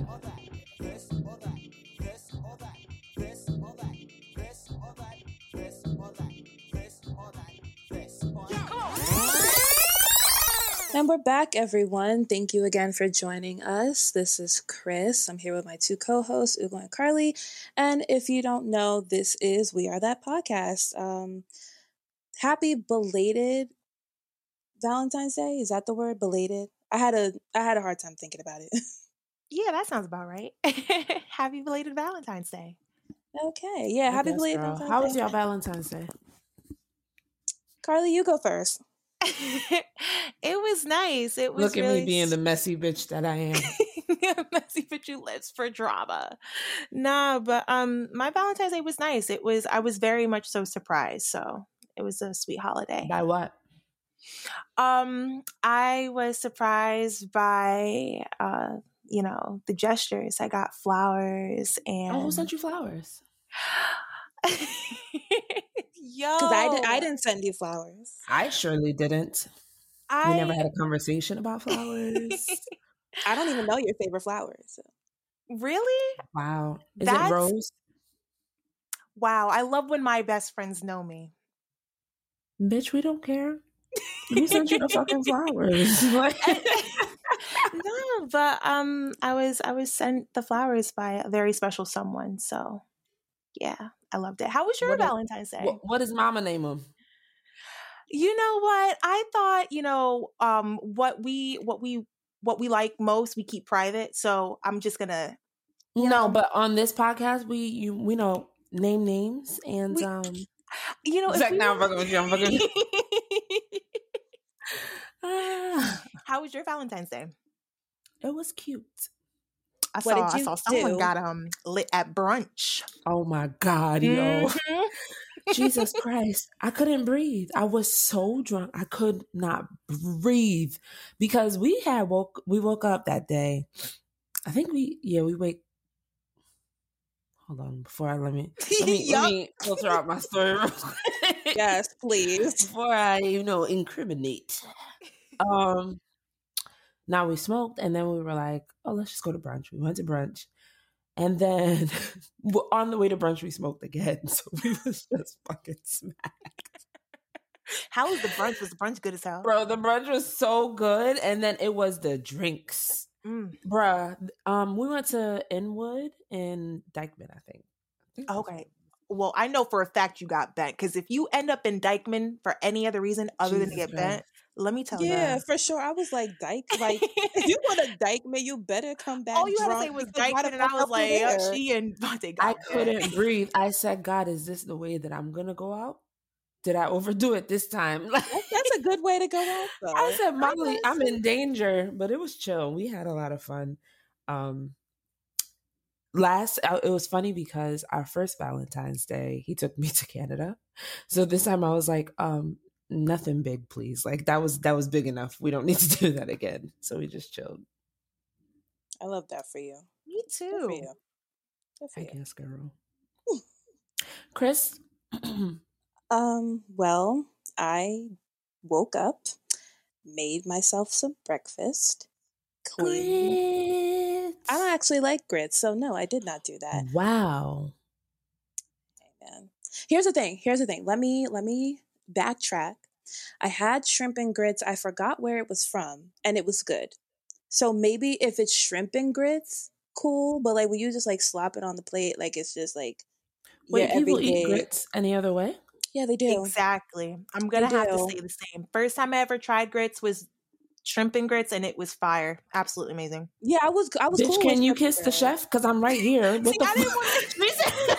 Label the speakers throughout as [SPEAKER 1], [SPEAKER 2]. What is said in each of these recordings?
[SPEAKER 1] or that, this or that, this or that, this or that, this or that, this or that, this or that, this or that.
[SPEAKER 2] And we're back, everyone. Thank you again for joining us. This is Chris. I'm here with my two co hosts, Ugo and Carly. And if you don't know, this is We Are That Podcast. Um, happy belated Valentine's Day. Is that the word? Belated? I had a I had a hard time thinking about it.
[SPEAKER 3] Yeah, that sounds about right. Happy belated Valentine's Day.
[SPEAKER 2] okay. Yeah,
[SPEAKER 4] I
[SPEAKER 2] happy
[SPEAKER 4] guess,
[SPEAKER 2] belated
[SPEAKER 4] girl.
[SPEAKER 2] Valentine's
[SPEAKER 4] How was
[SPEAKER 2] Day.
[SPEAKER 4] your Valentine's Day?
[SPEAKER 2] Carly, you go first.
[SPEAKER 3] it was nice. It was
[SPEAKER 4] Look at
[SPEAKER 3] really
[SPEAKER 4] me being the messy bitch that I am.
[SPEAKER 3] messy but you lives for drama. Nah, but um my Valentine's Day was nice. It was I was very much so surprised. So it was a sweet holiday.
[SPEAKER 4] By what?
[SPEAKER 3] Um I was surprised by uh you know the gestures. I got flowers and
[SPEAKER 4] Oh, who sent you flowers?
[SPEAKER 3] Yo,
[SPEAKER 2] Because I, did, I didn't send you flowers.
[SPEAKER 4] I surely didn't.
[SPEAKER 3] I
[SPEAKER 4] we never had a conversation about flowers.
[SPEAKER 2] I don't even know your favorite flowers.
[SPEAKER 3] really.
[SPEAKER 4] wow. Is
[SPEAKER 3] That's-
[SPEAKER 4] it rose?
[SPEAKER 3] Wow, I love when my best friends know me.
[SPEAKER 4] Bitch, we don't care. Who sent you the fucking flowers?
[SPEAKER 3] No, but um, I was I was sent the flowers by a very special someone. So, yeah, I loved it. How was your
[SPEAKER 4] What is-
[SPEAKER 3] Valentine's Day?
[SPEAKER 4] what, what does mama name him?
[SPEAKER 3] you know what? I thought you know um what we what we what we like most we keep private. So I'm just gonna
[SPEAKER 4] No,
[SPEAKER 3] know.
[SPEAKER 4] but on this podcast, we you we know name names and
[SPEAKER 3] We-
[SPEAKER 4] um.
[SPEAKER 3] you know. if
[SPEAKER 4] Zach, now I'm fucking with you. I'm fucking with you. Ah,
[SPEAKER 3] How was your Valentine's Day?
[SPEAKER 4] it was cute.
[SPEAKER 3] I
[SPEAKER 2] What
[SPEAKER 3] saw
[SPEAKER 2] did
[SPEAKER 3] I
[SPEAKER 2] you
[SPEAKER 3] saw someone
[SPEAKER 2] do?
[SPEAKER 3] got um lit at brunch.
[SPEAKER 4] Oh my god, yo.
[SPEAKER 3] Mhm.
[SPEAKER 4] Jesus Christ. I couldn't breathe. I was so drunk. I could not breathe because we had woke we woke up that day. I think we yeah, we wake Hold on, before I let me let me,
[SPEAKER 3] Yup.
[SPEAKER 4] let me filter out my story real quick.
[SPEAKER 2] Yes, please.
[SPEAKER 4] Before I, you know, incriminate. Um now we smoked and then we were like, oh, let's just go to brunch. We went to brunch. And then on the way to brunch, we smoked again. So we was just fucking smacked.
[SPEAKER 3] How was the brunch? Was the brunch good as hell?
[SPEAKER 4] Bro, the brunch was so good. And then it was the drinks.
[SPEAKER 3] Mm.
[SPEAKER 4] Bruh. Um, we went to Inwood in Dyckman, I think. I think
[SPEAKER 3] Okay. Well, I know for a fact you got bent because if you end up in Dyckman for any other reason other than to
[SPEAKER 4] Jesus
[SPEAKER 3] get bent,
[SPEAKER 4] Christ.
[SPEAKER 3] Let me tell you.
[SPEAKER 2] Yeah,
[SPEAKER 3] you.
[SPEAKER 2] for sure. I was like, Dyke, like, if you go to Dyckman, you better come back.
[SPEAKER 3] All you had to say was
[SPEAKER 2] because why the
[SPEAKER 3] Dyckman, and I was like, oh,
[SPEAKER 2] there?
[SPEAKER 3] she and Vontae
[SPEAKER 4] I
[SPEAKER 3] got
[SPEAKER 4] couldn't breathe. I said, God, is this the way that I'm gonna go out? Did I overdo it this time? Like,
[SPEAKER 2] That's, that's a good way to go out, though.
[SPEAKER 4] I said, Molly, I'm in danger, but it was chill. We had a lot of fun. Um, last, uh, it was funny because our first Valentine's Day, he took me to Canada. So this time I was like, um, nothing big, please. Like that was that was big enough. We don't need to do that again. So we just chilled.
[SPEAKER 2] I love that for you.
[SPEAKER 3] Me
[SPEAKER 2] Good for
[SPEAKER 3] too.
[SPEAKER 2] you. Good for
[SPEAKER 4] I
[SPEAKER 2] you.
[SPEAKER 4] guess, girl. Chris,
[SPEAKER 2] Um, well, I woke up, made myself some breakfast, cleaned.
[SPEAKER 4] Grits.
[SPEAKER 2] I don't actually like grits, so no, I did not do that.
[SPEAKER 4] Wow.
[SPEAKER 2] man. Here's the thing. Here's the thing. Let me let me backtrack. I had shrimp and grits. I forgot where it was from, and it was good. So maybe if it's shrimp and grits, cool. But like when you just like slop it on the plate, like it's just like
[SPEAKER 4] Wait,
[SPEAKER 2] your
[SPEAKER 4] people eat grits any other way?
[SPEAKER 2] Yeah, they do.
[SPEAKER 3] Exactly. I'm gonna
[SPEAKER 2] They
[SPEAKER 3] have to
[SPEAKER 2] do.
[SPEAKER 3] say the same. First time I ever tried grits was shrimp and grits, and it was fire. Absolutely amazing.
[SPEAKER 2] Yeah, I was. I was.
[SPEAKER 4] Bitch,
[SPEAKER 2] cool
[SPEAKER 4] can
[SPEAKER 2] with
[SPEAKER 4] you
[SPEAKER 2] shrimp and
[SPEAKER 4] kiss the chef? Because I'm right here. What
[SPEAKER 3] See,
[SPEAKER 4] the
[SPEAKER 3] I didn't
[SPEAKER 4] fuck?
[SPEAKER 3] want to.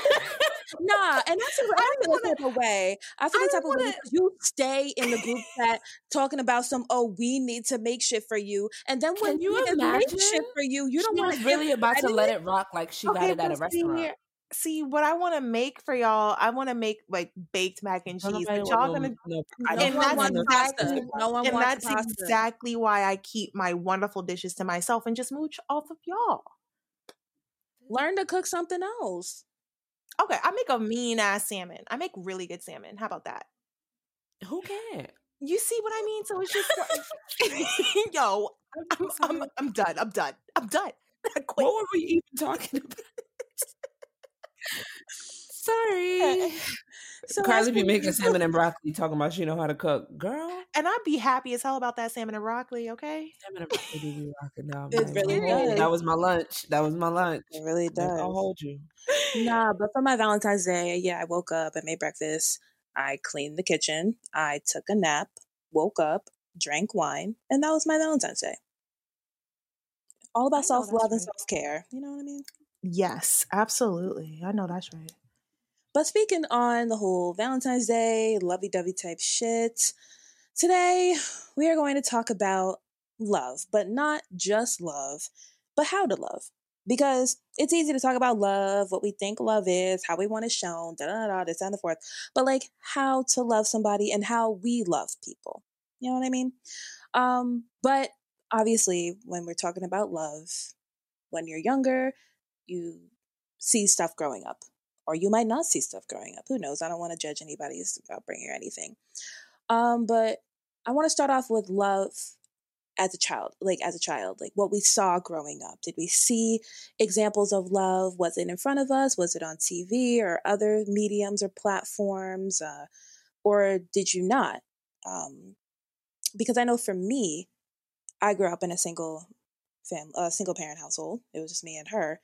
[SPEAKER 2] Nah, and that's what I feel the type of way. I feel
[SPEAKER 3] I
[SPEAKER 2] the type
[SPEAKER 3] didn't
[SPEAKER 2] of way you stay in the group chat talking about some. Oh, we need to make shit for you, and then when
[SPEAKER 4] you
[SPEAKER 2] make shit for you, you don't
[SPEAKER 4] she
[SPEAKER 2] want
[SPEAKER 4] was really about to let it rock like she got it at a restaurant.
[SPEAKER 3] See, what I want to make for y'all, I want to make like baked mac and cheese. But y'all gonna
[SPEAKER 4] no-
[SPEAKER 3] and that's
[SPEAKER 2] wants
[SPEAKER 3] exactly-
[SPEAKER 2] pasta. No one
[SPEAKER 3] and that's
[SPEAKER 2] pasta.
[SPEAKER 3] exactly why I keep my wonderful dishes to myself and just mooch off of y'all.
[SPEAKER 2] Learn to cook something else.
[SPEAKER 3] Okay, I make a mean ass salmon. I make really good salmon. How about that?
[SPEAKER 4] Who cares?
[SPEAKER 3] You see what I mean? So it's just like, yo, I'm, I'm, I'm done. I'm done. I'm done.
[SPEAKER 4] What were we even talking about? Sorry.
[SPEAKER 2] So
[SPEAKER 4] Carly be making salmon and broccoli talking about she know how to cook. Girl,
[SPEAKER 3] And I'd be happy as hell about that salmon and broccoli, okay?
[SPEAKER 4] salmon and broccoli be rocking down.
[SPEAKER 2] It really does.
[SPEAKER 4] That was my lunch. That was my lunch.
[SPEAKER 2] It really does.
[SPEAKER 4] I'll hold you.
[SPEAKER 2] Nah, but for my Valentine's Day, yeah, I woke up, I made breakfast, I cleaned the kitchen, I took a nap, woke up, drank wine, and that was my Valentine's Day. All about self love and self care. You know what I mean?
[SPEAKER 3] Yes, absolutely. I know that's right.
[SPEAKER 2] But speaking on the whole Valentine's Day, lovey dovey type shit, today we are going to talk about love, but not just love, but how to love. Because it's easy to talk about love, what we think love is, how we want it shown, da da da, this and the fourth, but like how to love somebody and how we love people. You know what I mean? Um, but obviously, when we're talking about love, when you're younger, you see stuff growing up or you might not see stuff growing up. Who knows? I don't want to judge anybody's upbringing or anything. Um, but I want to start off with love as a child, like as a child, like what we saw growing up. Did we see examples of love? Was it in front of us? Was it on TV or other mediums or platforms? Uh, or did you not? Um, because I know for me, I grew up in a single fam, a single parent household. It was just me and her.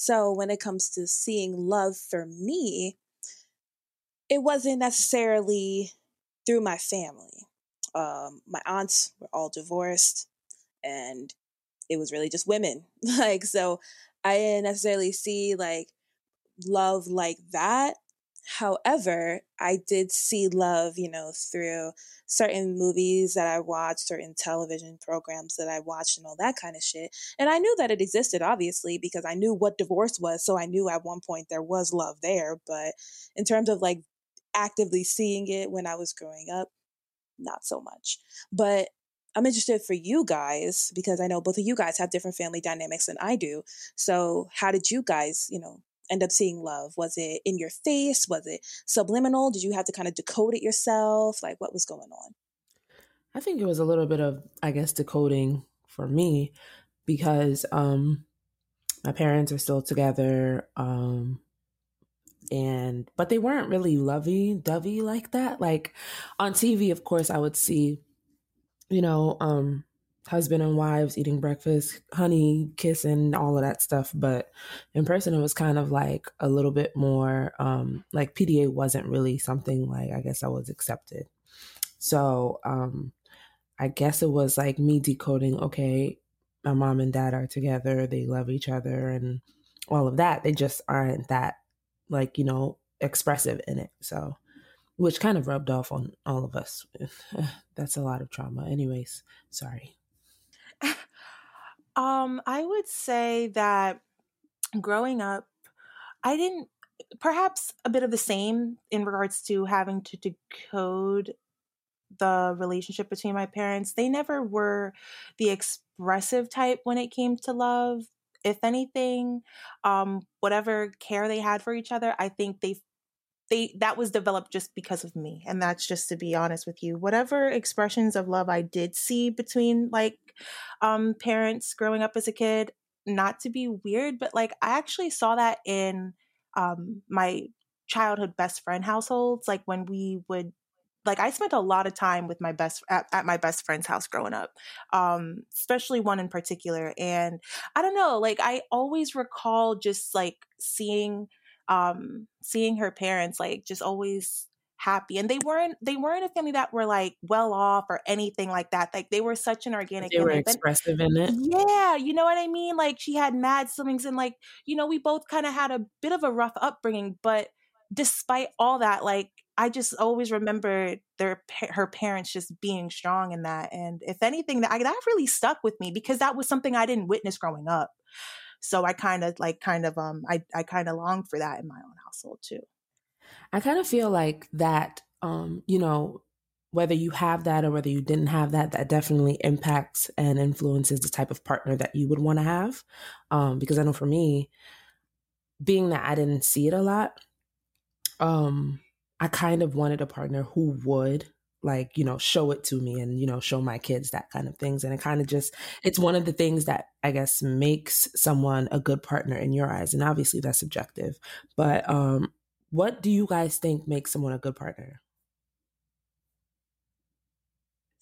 [SPEAKER 2] So when it comes to seeing love for me, it wasn't necessarily through my family. Um, my aunts were all divorced, and it was really just women. like so, I didn't necessarily see like love like that. However, I did see love, you know, through certain movies that I watched, certain television programs that I watched, and all that kind of shit. And I knew that it existed, obviously, because I knew what divorce was. So I knew at one point there was love there. But in terms of like actively seeing it when I was growing up, not so much. But I'm interested for you guys because I know both of you guys have different family dynamics than I do. So, how did you guys, you know, end up seeing love? Was it in your face? Was it subliminal? Did you have to kind of decode it yourself? Like, what was going on?
[SPEAKER 4] I think it was a little bit of, I guess, decoding for me because um my parents are still together. Um and but they weren't really lovey dovey like that. Like on TV, of course, I would see, you know, um husband and wives eating breakfast, honey, kissing, all of that stuff. But in person it was kind of like a little bit more um like PDA wasn't really something like I guess I was accepted. So um I guess it was like me decoding, okay, my mom and dad are together, they love each other and all of that. They just aren't that like, you know, expressive in it. So which kind of rubbed off on all of us. That's a lot of trauma. Anyways, sorry.
[SPEAKER 3] Um, I would say that growing up, I didn't perhaps a bit of the same in regards to having to decode the relationship between my parents. They never were the expressive type when it came to love. If anything, um, whatever care they had for each other, I think they they that was developed just because of me and that's just to be honest with you whatever expressions of love i did see between like um parents growing up as a kid not to be weird but like i actually saw that in um my childhood best friend households like when we would like I spent a lot of time with my best at, at my best friend's house growing up, um, especially one in particular. And I don't know, like I always recall just like seeing um seeing her parents like just always happy and they weren't they weren't a family that were like well off or anything like that like they were such an organic
[SPEAKER 4] They were
[SPEAKER 3] family.
[SPEAKER 4] Expressive in it.
[SPEAKER 3] yeah, you know what I mean? Like she had mad siblings and like, you know, we both kind of had a bit of a rough upbringing, but despite all that, like I just always remember their her parents just being strong in that and if anything that I, that really stuck with me because that was something I didn't witness growing up. So I kind of like kind of um I I kind of long for that in my own household too.
[SPEAKER 4] I kind of feel like that, um, you know, whether you have that or whether you didn't have that, that definitely impacts and influences the type of partner that you would want to have. Um, because I know for me, being that I didn't see it a lot, um, I kind of wanted a partner who would like you know show it to me and you know show my kids that kind of things and it kind of just it's one of the things that i guess makes someone a good partner in your eyes and obviously that's subjective but um what do you guys think makes someone a good partner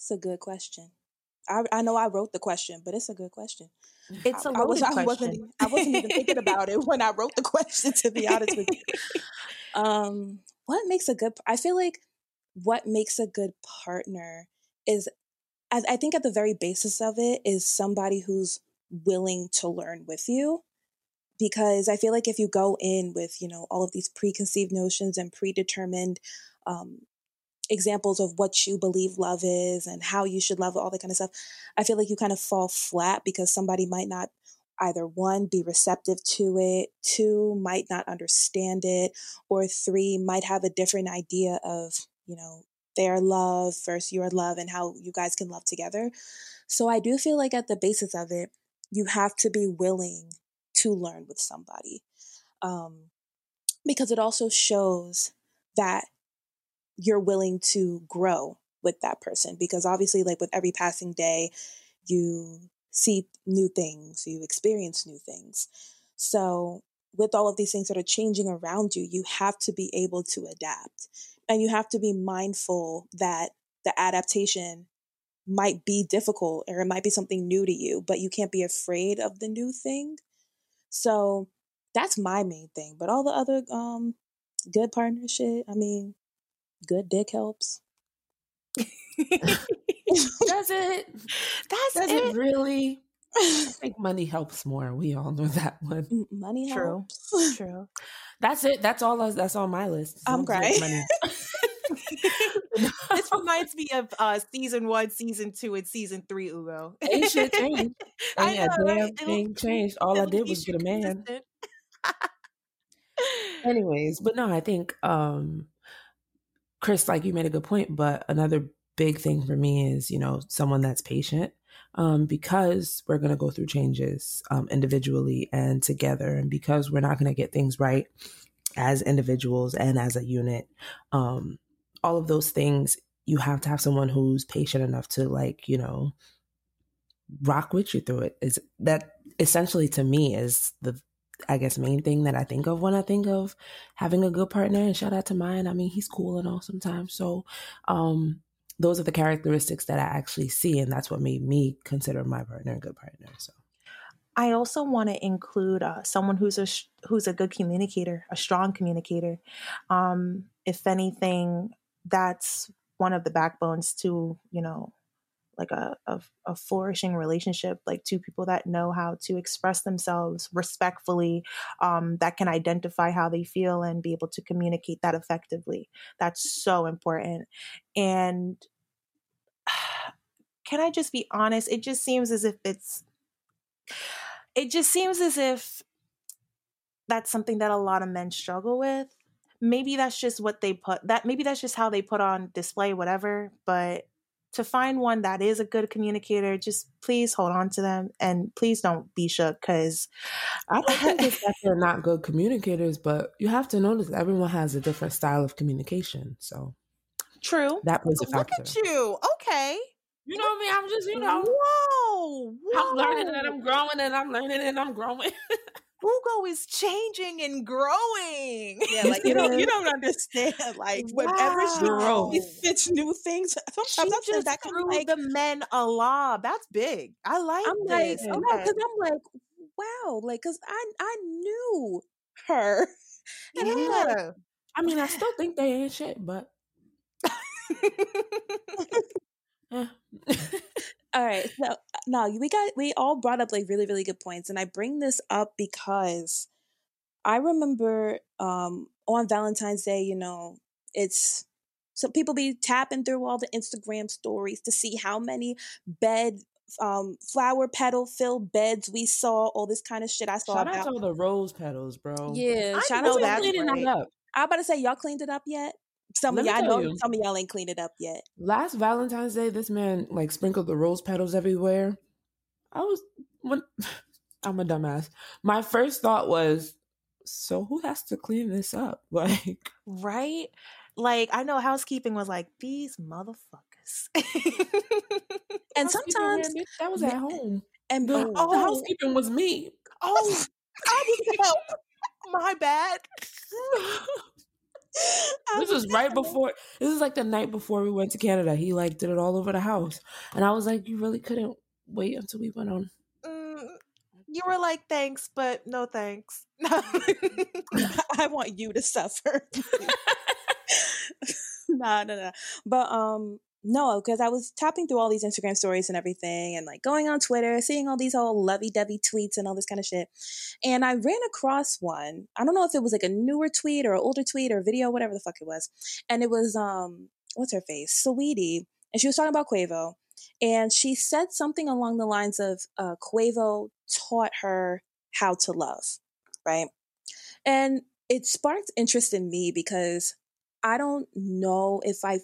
[SPEAKER 2] It's a good question. I I know I wrote the question, but it's a good question.
[SPEAKER 3] It's a
[SPEAKER 2] I, I was
[SPEAKER 3] loaded
[SPEAKER 2] I wasn't
[SPEAKER 3] question.
[SPEAKER 2] I wasn't even thinking about it when I wrote the question. To be honest with you, um, what makes a good? I feel like what makes a good partner is, I, I think at the very basis of it is somebody who's willing to learn with you. Because I feel like if you go in with you know all of these preconceived notions and predetermined um, examples of what you believe love is and how you should love all that kind of stuff, I feel like you kind of fall flat because somebody might not either one be receptive to it, two might not understand it, or three might have a different idea of, you know, their love versus your love and how you guys can love together. So I do feel like at the basis of it, you have to be willing to learn with somebody. Um, because it also shows that you're willing to grow with that person because obviously like with every passing day you see new things you experience new things so with all of these things that are changing around you you have to be able to adapt and you have to be mindful that the adaptation might be difficult or it might be something new to you but you can't be afraid of the new thing so that's my main thing but all the other um good partnership i mean good dick helps.
[SPEAKER 4] does it
[SPEAKER 3] That's
[SPEAKER 4] does
[SPEAKER 3] it.
[SPEAKER 4] it really i think money helps more we all know that one
[SPEAKER 2] M- Money
[SPEAKER 3] True.
[SPEAKER 2] helps.
[SPEAKER 3] True.
[SPEAKER 4] That's it that's all that's on my list
[SPEAKER 2] I'm crying.
[SPEAKER 3] this reminds me of uh season one, season two, and season three, Ugo.
[SPEAKER 4] Ain't shit changed.
[SPEAKER 3] I
[SPEAKER 4] Ain't
[SPEAKER 3] know, right?
[SPEAKER 4] damn
[SPEAKER 3] It
[SPEAKER 4] thing changed. All I did was get a man. Anyways, but no, I think um Chris, like you made a good point, but another big thing for me is, you know, someone that's patient. Um, because we're gonna go through changes um individually and together, and because we're not gonna get things right as individuals and as a unit, um, all of those things, you have to have someone who's patient enough to like, you know, rock with you through it. Is that essentially to me is the I guess main thing that I think of when I think of having a good partner. And shout out to mine. I mean, he's cool and all sometimes. So, um, those are the characteristics that I actually see, and that's what made me consider my partner a good partner. So,
[SPEAKER 3] I also want to include uh, someone who's a sh- who's a good communicator, a strong communicator. Um, if anything, that's one of the backbones to you know, like a, a a flourishing relationship, like two people that know how to express themselves respectfully, um, that can identify how they feel and be able to communicate that effectively. That's so important. And can I just be honest? It just seems as if it's it just seems as if that's something that a lot of men struggle with. Maybe that's just what they put that maybe that's just how they put on display whatever, but to find one that is a good communicator, just please hold on to them and please don't be shook cuz
[SPEAKER 4] I don't think it's that they're not good communicators, but you have to notice everyone has a different style of communication. So
[SPEAKER 3] true.
[SPEAKER 4] that plays a factor.
[SPEAKER 3] Look at you. Okay.
[SPEAKER 4] You know me. I mean? I'm just, you know,
[SPEAKER 3] Whoa, whoa.
[SPEAKER 4] I'm learning and I'm growing and I'm learning and I'm growing.
[SPEAKER 3] Ugo is changing and growing.
[SPEAKER 2] Yeah, like you don't you don't understand. Like whenever she,
[SPEAKER 4] Wow.
[SPEAKER 2] she fits new things, sometimes I feel
[SPEAKER 3] just
[SPEAKER 2] that kind
[SPEAKER 3] threw
[SPEAKER 2] like
[SPEAKER 3] the men a lob. That's big. I like
[SPEAKER 2] I'm like
[SPEAKER 3] this.
[SPEAKER 2] no,
[SPEAKER 3] okay.
[SPEAKER 2] because I'm like wow, like because I I knew her, and I'm like
[SPEAKER 3] yeah.
[SPEAKER 4] I mean, I still think they ain't shit, but eh.
[SPEAKER 2] All right. So no, we got we all brought up like really really good points, and I bring this up because I remember um on Valentine's Day, you know, it's so people be tapping through all the Instagram stories to see how many bed um flower petal filled beds we saw, all this kind of shit I saw
[SPEAKER 4] shout out
[SPEAKER 2] about.
[SPEAKER 4] to all the rose petals, bro.
[SPEAKER 2] Yeah,
[SPEAKER 3] I
[SPEAKER 2] shout
[SPEAKER 3] know
[SPEAKER 2] out to
[SPEAKER 3] that's right.
[SPEAKER 4] that up.
[SPEAKER 2] I about to say y'all cleaned it up yet? Some of y'all know
[SPEAKER 4] you.
[SPEAKER 2] some of y'all ain't cleaned it up yet.
[SPEAKER 4] Last Valentine's Day, this man like sprinkled the rose petals everywhere. I was when I'm a dumbass. My first thought was, so who has to clean this up? Like,
[SPEAKER 3] right? like I know housekeeping was like these motherfuckers.
[SPEAKER 2] and sometimes
[SPEAKER 4] man, that was at home.
[SPEAKER 2] and
[SPEAKER 4] The,
[SPEAKER 2] oh,
[SPEAKER 4] the housekeeping was me.
[SPEAKER 3] oh, I was help. Oh. My bad.
[SPEAKER 4] This
[SPEAKER 2] was
[SPEAKER 4] was right before. This is like the night before we went to Canada. He like did it all over the house, and I was like, "You really couldn't wait until we went on."
[SPEAKER 3] Mm, you were like, thanks, but no thanks.
[SPEAKER 2] I want you to suffer. nah, nah, nah. But um, no, because I was tapping through all these Instagram stories and everything, and like going on Twitter, seeing all these whole lovey-dovey tweets and all this kind of shit. And I ran across one. I don't know if it was like a newer tweet or an older tweet or video, whatever the fuck it was. And it was um, what's her face, Saweetie, and she was talking about Quavo, and she said something along the lines of uh, Quavo taught her how to love, right? And it sparked interest in me because I don't know if I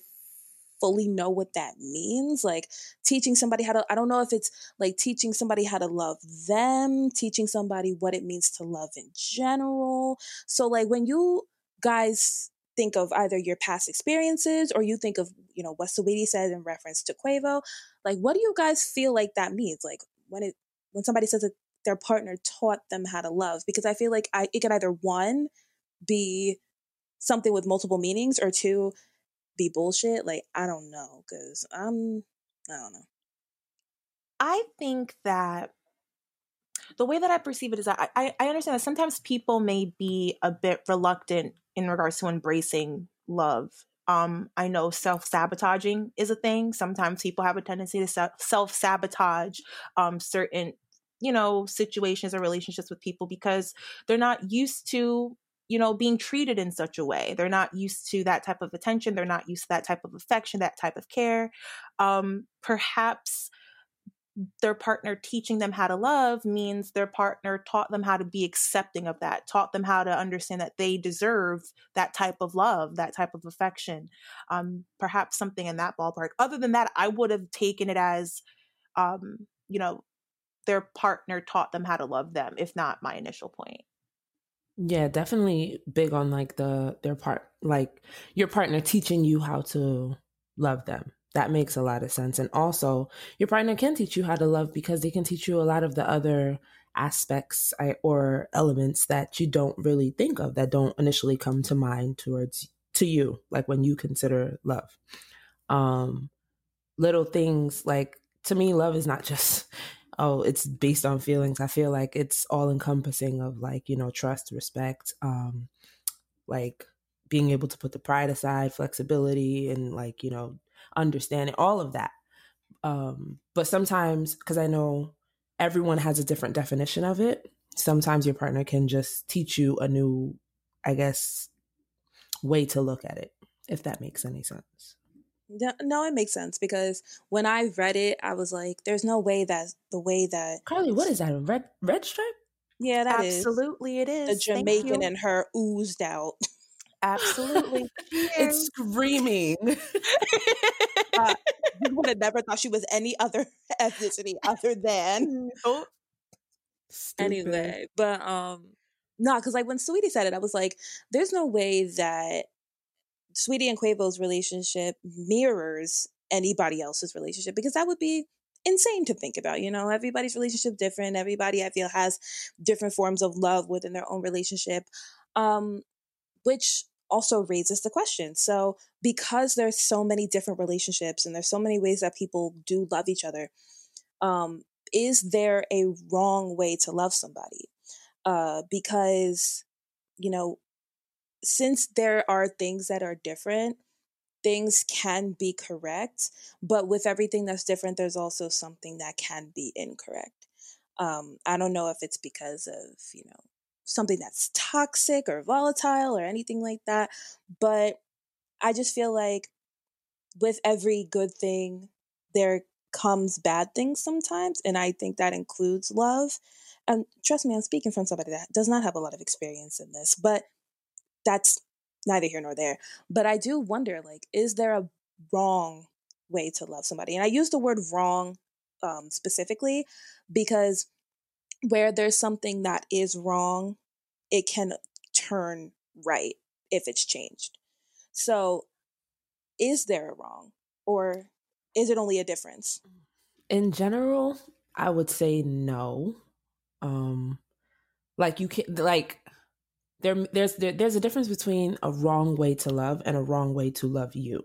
[SPEAKER 2] fully know what that means. Like teaching somebody how to, I don't know if it's like teaching somebody how to love them, teaching somebody what it means to love in general. So, like, when you guys think of either your past experiences or you think of, you know, what Saweetie said in reference to Quavo, like, what do you guys feel like that means? Like, when it, when somebody says that their partner taught them how to love, because I feel like I, it can either one, be something with multiple meanings or two be bullshit like i don't know because i'm i don't know
[SPEAKER 3] I think that the way that I perceive it is that I, I understand that sometimes people may be a bit reluctant in regards to embracing love. Um, I know self sabotaging is a thing. Sometimes people have a tendency to self sabotage um, certain, you know, situations or relationships with people because they're not used to, you know, being treated in such a way. They're not used to that type of attention. They're not used to that type of affection, that type of care. Um, perhaps their partner teaching them how to love means their partner taught them how to be accepting of that, taught them how to understand that they deserve that type of love, that type of affection. Um, perhaps something in that ballpark. Other than that, I would have taken it as, um, you know, their partner taught them how to love them, if not my initial point.
[SPEAKER 4] Yeah, definitely big on like the their part like your partner teaching you how to love them. That makes a lot of sense. And also, your partner can teach you how to love because they can teach you a lot of the other aspects or elements that you don't really think of that don't initially come to mind towards to you like when you consider love. Um little things like to me love is not just oh it's based on feelings. I feel like it's all encompassing of like you know trust respect um like being able to put the pride aside flexibility and like you know understanding all of that. Um but sometimes because i know everyone has a different definition of it sometimes your partner can just teach you a new i guess way to look at it if that makes any sense
[SPEAKER 2] no, it makes sense because when I read it, I was like, "There's no way that the way that
[SPEAKER 4] Carly, what is that? A red red stripe?
[SPEAKER 2] Yeah, that
[SPEAKER 3] Absolutely,
[SPEAKER 2] is.
[SPEAKER 3] it is.
[SPEAKER 2] The Jamaican and her oozed out.
[SPEAKER 3] Absolutely,
[SPEAKER 4] it's screaming.
[SPEAKER 2] uh, you would have never thought she was any other ethnicity other than.
[SPEAKER 3] Oh.
[SPEAKER 2] Anyway, but um, no, because like when Saweetie said it, I was like, "There's no way that." Saweetie and Quavo's relationship mirrors anybody else's relationship because that would be insane to think about. You know, everybody's relationship different. Everybody I feel has different forms of love within their own relationship, um, which also raises the question. So, because there's so many different relationships and there's so many ways that people do love each other, um, is there a wrong way to love somebody? Uh, because you know since there are things that are different, things can be correct, but with everything that's different, there's also something that can be incorrect. Um, I don't know if it's because of, you know, something that's toxic or volatile or anything like that, but I just feel like with every good thing, there comes bad things sometimes, and I think that includes love. And trust me, I'm speaking from somebody that does not have a lot of experience in this, but that's neither here nor there. But I do wonder, like, is there a wrong way to love somebody? And I use the word wrong um, specifically because where there's something that is wrong, it can turn right if it's changed. So is there a wrong or is it only a difference?
[SPEAKER 4] In general, I would say no. Um like you can like there there's there, there's a difference between a wrong way to love and a wrong way to love you.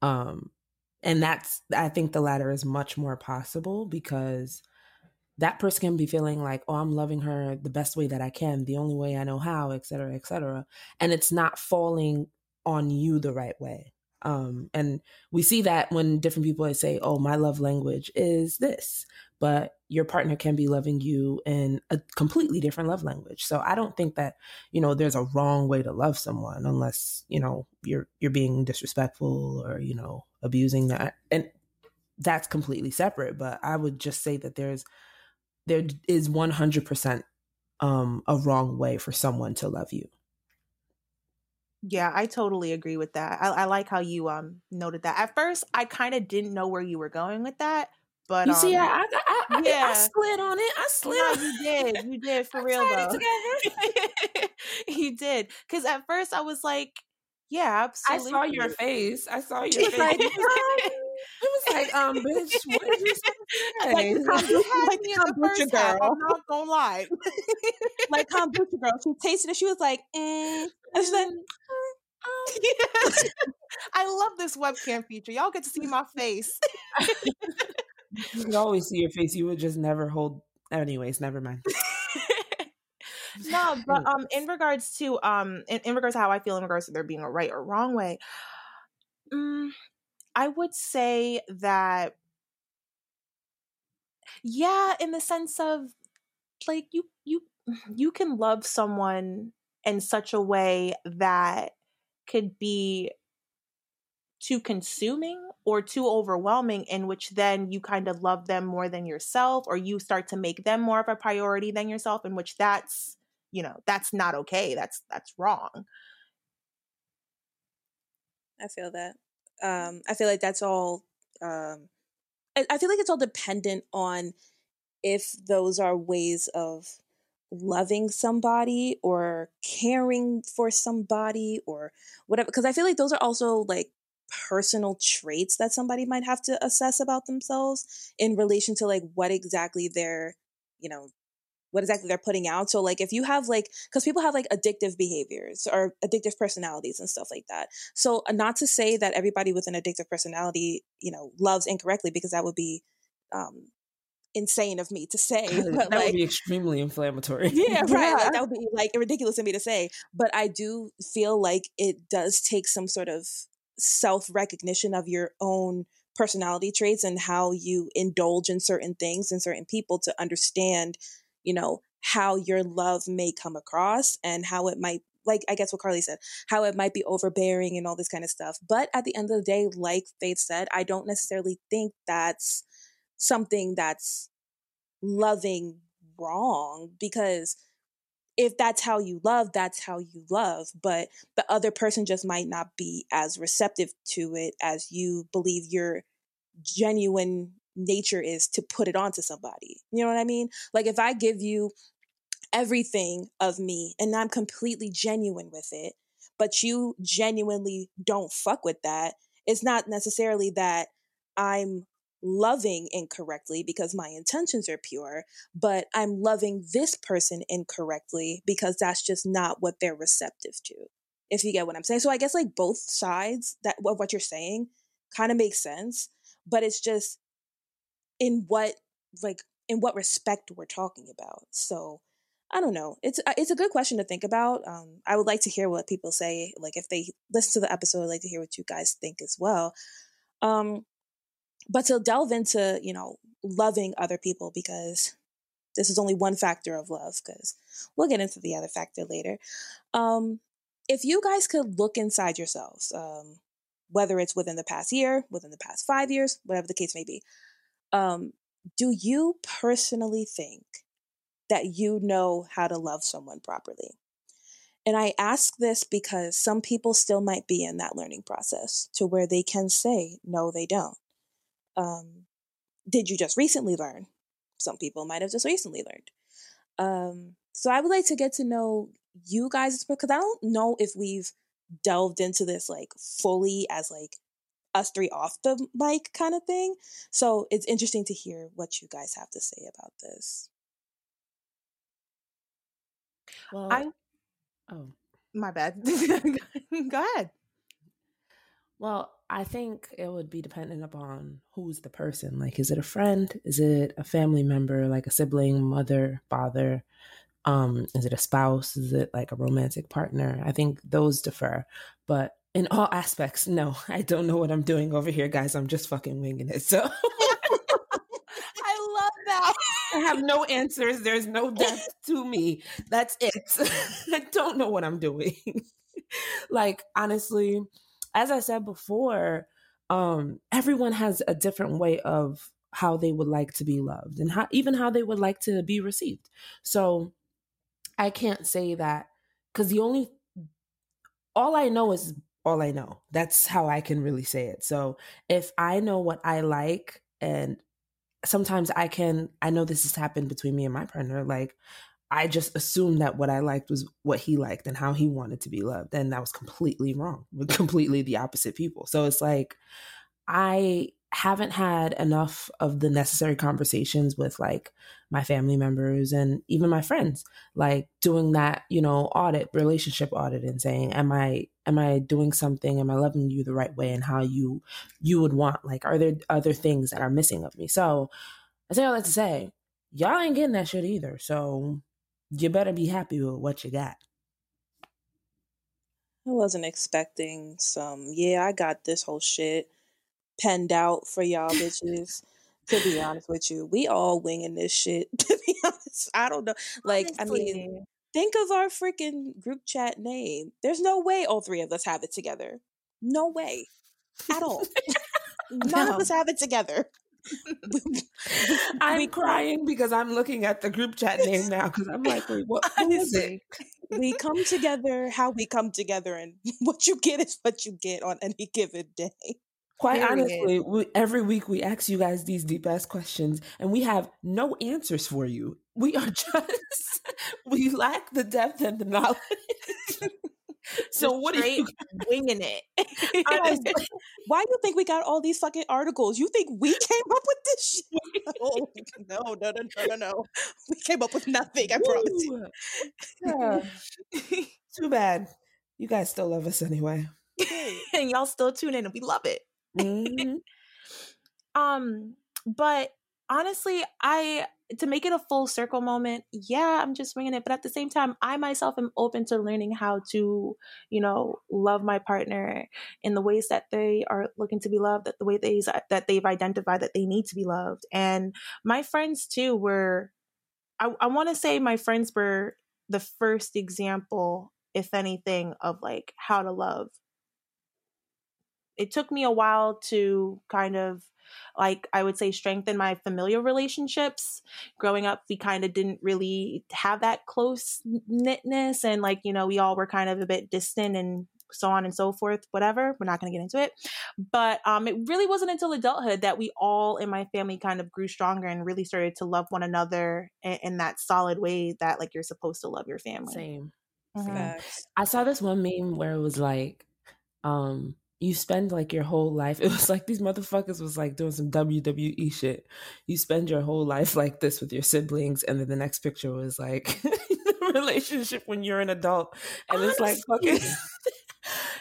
[SPEAKER 4] Um and that's I think the latter is much more possible because that person can be feeling like, oh, I'm loving her the best way that I can, the only way I know how, et cetera, et cetera. And it's not falling on you the right way. Um, and we see that when different people say, oh, my love language is this, but your partner can be loving you in a completely different love language. So I don't think that, you know, there's a wrong way to love someone unless, you know, you're, you're being disrespectful or, you know, abusing that. And that's completely separate. But I would just say that there's, there is 100% um, a wrong way for someone to love you.
[SPEAKER 3] Yeah, I totally agree with that. I, I like how you um noted that. At first, I kind of didn't know where you were going with that, but
[SPEAKER 4] you
[SPEAKER 3] um,
[SPEAKER 4] see, I, I, I,
[SPEAKER 3] yeah.
[SPEAKER 4] I slid on it. I slid.
[SPEAKER 3] no,
[SPEAKER 4] on
[SPEAKER 3] you did, you did for real though. you did, because at first I was like, yeah, absolutely.
[SPEAKER 4] I saw your face. I saw your face.
[SPEAKER 2] like,
[SPEAKER 4] it, was, like, um, bitch, what did you say?
[SPEAKER 2] Like,
[SPEAKER 3] you had
[SPEAKER 2] Like
[SPEAKER 3] me in the first half.
[SPEAKER 2] girl.
[SPEAKER 3] I'm not gonna lie.
[SPEAKER 2] like kombucha girl. She tasted it. She was like, mm. and she's like,
[SPEAKER 3] Yeah. I love this webcam feature. Y'all get to see my face.
[SPEAKER 4] you could always see your face. You would just never hold. Anyways, never mind.
[SPEAKER 3] no, but um, in regards to um, in, in regards to how I feel in regards to there being a right or wrong way, um, I would say that, yeah, in the sense of like you you you can love someone in such a way that could be too consuming or too overwhelming in which then you kind of love them more than yourself or you start to make them more of a priority than yourself in which that's you know that's not okay that's that's wrong
[SPEAKER 2] I feel that. Um, I feel like that's all. Um, I, I feel like it's all dependent on if those are ways of loving somebody or caring for somebody or whatever. Because I feel like those are also like personal traits that somebody might have to assess about themselves in relation to like what exactly they're, you know, what exactly they're putting out. So like if you have like because people have like addictive behaviors or addictive personalities and stuff like that. So uh, not to say that everybody with an addictive personality, you know, loves incorrectly because that would be um insane of me to say.
[SPEAKER 4] that
[SPEAKER 2] But
[SPEAKER 4] would be extremely inflammatory.
[SPEAKER 2] yeah, right. Like that would be like ridiculous of me to say. But I do feel like it does take some sort of self recognition of your own personality traits and how you indulge in certain things and certain people to understand, you know, how your love may come across and how it might like I guess what Carly said, how it might be overbearing and all this kind of stuff. But at the end of the day, like Faith said, I don't necessarily think that's something that's loving wrong because if that's how you love, that's how you love. But the other person just might not be as receptive to it as you believe your genuine nature is to put it onto somebody. You know what I mean? Like if I give you everything of me and I'm completely genuine with it, but you genuinely don't fuck with that, it's not necessarily that I'm loving incorrectly because my intentions are pure, but I'm loving this person incorrectly because that's just not what they're receptive to. If you get what I'm saying. So I guess like both sides that of what you're saying kind of makes sense, but it's just in what like in what respect we're talking about. So I don't know. It's uh, it's a good question to think about. Um, I would like to hear what people say. Like if they listen to the episode, I'd like to hear what you guys think as well. Um, but to delve into you know loving other people because this is only one factor of love because we'll get into the other factor later. Um, if you guys could look inside yourselves, um, whether it's within the past year, within the past five years, whatever the case may be, um, do you personally think that you know how to love someone properly? And I ask this because some people still might be in that learning process to where they can say, no, they don't. Um, did you just recently learn? Some people might have just recently learned. Um, so I would like to get to know you guys because I don't know if we've delved into this like fully as like us three off the mic kind of thing. So it's interesting to hear what you guys have to say about this.
[SPEAKER 4] Well,
[SPEAKER 3] I
[SPEAKER 4] oh.
[SPEAKER 3] my bad. Go ahead.
[SPEAKER 4] Well, I think it would be dependent upon who's the person. Like, is it a friend? Is it a family member, like a sibling, mother, father? Um, is it a spouse? Is it like a romantic partner? I think those differ. But in all aspects, no, I don't know what I'm doing over here, guys. I'm just fucking winging it. So
[SPEAKER 3] I love that.
[SPEAKER 4] I have no answers. There's no depth to me. That's it. I don't know what I'm doing. like, honestly, as I said before, um, everyone has a different way of how they would like to be loved and how even how they would like to be received. So I can't say that because the only all I know is all I know. That's how I can really say it. So if I know what I like and sometimes I can I know this has happened between me and my partner like I just assumed that what I liked was what he liked and how he wanted to be loved and that was completely wrong. Completely the opposite people. So it's like I haven't had enough of the necessary conversations with like my family members and even my friends like doing that you know audit relationship audit and saying am i am i doing something am i loving you the right way and how you you would want like are there other things that are missing of me so i say all that to say y'all ain't getting that shit either so you better be happy with what you got
[SPEAKER 2] I wasn't expecting some, yeah, I got this whole shit penned out for y'all bitches. To be honest with you, we all winging this shit. To be honest, I don't know. Like, I mean, think of our freaking group chat name. There's no way all three of us have it together. No way at all. None
[SPEAKER 3] No.
[SPEAKER 2] of us have it together.
[SPEAKER 4] i'm crying because i'm looking at the group chat name now because i'm like wait what is it
[SPEAKER 2] we come together how we come together, and what you get is what you get on any given day.
[SPEAKER 4] Quite
[SPEAKER 3] Period.
[SPEAKER 4] honestly, we, every week we ask you guys these deep ass questions and we have no answers for you. We are just, we lack the depth and the knowledge. so,
[SPEAKER 3] Just
[SPEAKER 4] what are you
[SPEAKER 3] winging it?
[SPEAKER 2] Why do you think we got all these fucking articles? You think we came up with this shit? Oh, no, no, no, no, no, no. We came up with nothing, I promise you.
[SPEAKER 4] Yeah. Too bad. You guys still love us anyway.
[SPEAKER 3] and y'all still tune in and we love it.
[SPEAKER 4] Mhm.
[SPEAKER 3] Um, but honestly, I to make it a full circle moment, yeah, I'm just winging it. But at the same time, I myself am open to learning how to, you know, love my partner in the ways that they are looking to be loved, that the way they that they've identified that they need to be loved. And my friends too were, I, I want to say my friends were the first example, if anything, of like how to love. It took me a while to kind of like I would say strengthen my familial relationships. Growing up, we kind of didn't really have that close knitness, and like you know, we all were kind of a bit distant and so on and so forth. Whatever, we're not going to get into it. But um, it really wasn't until adulthood that we all in my family kind of grew stronger and really started to love one another in, in that solid way that like you're supposed to love your family.
[SPEAKER 4] Same.
[SPEAKER 3] Mhm.
[SPEAKER 4] I saw this one meme where it was like, um, you spend like your whole life. It was like these motherfuckers was like doing some WWE shit. You spend your whole life like this with your siblings, and then the next picture was like the relationship when you're an adult, and it's like fucking.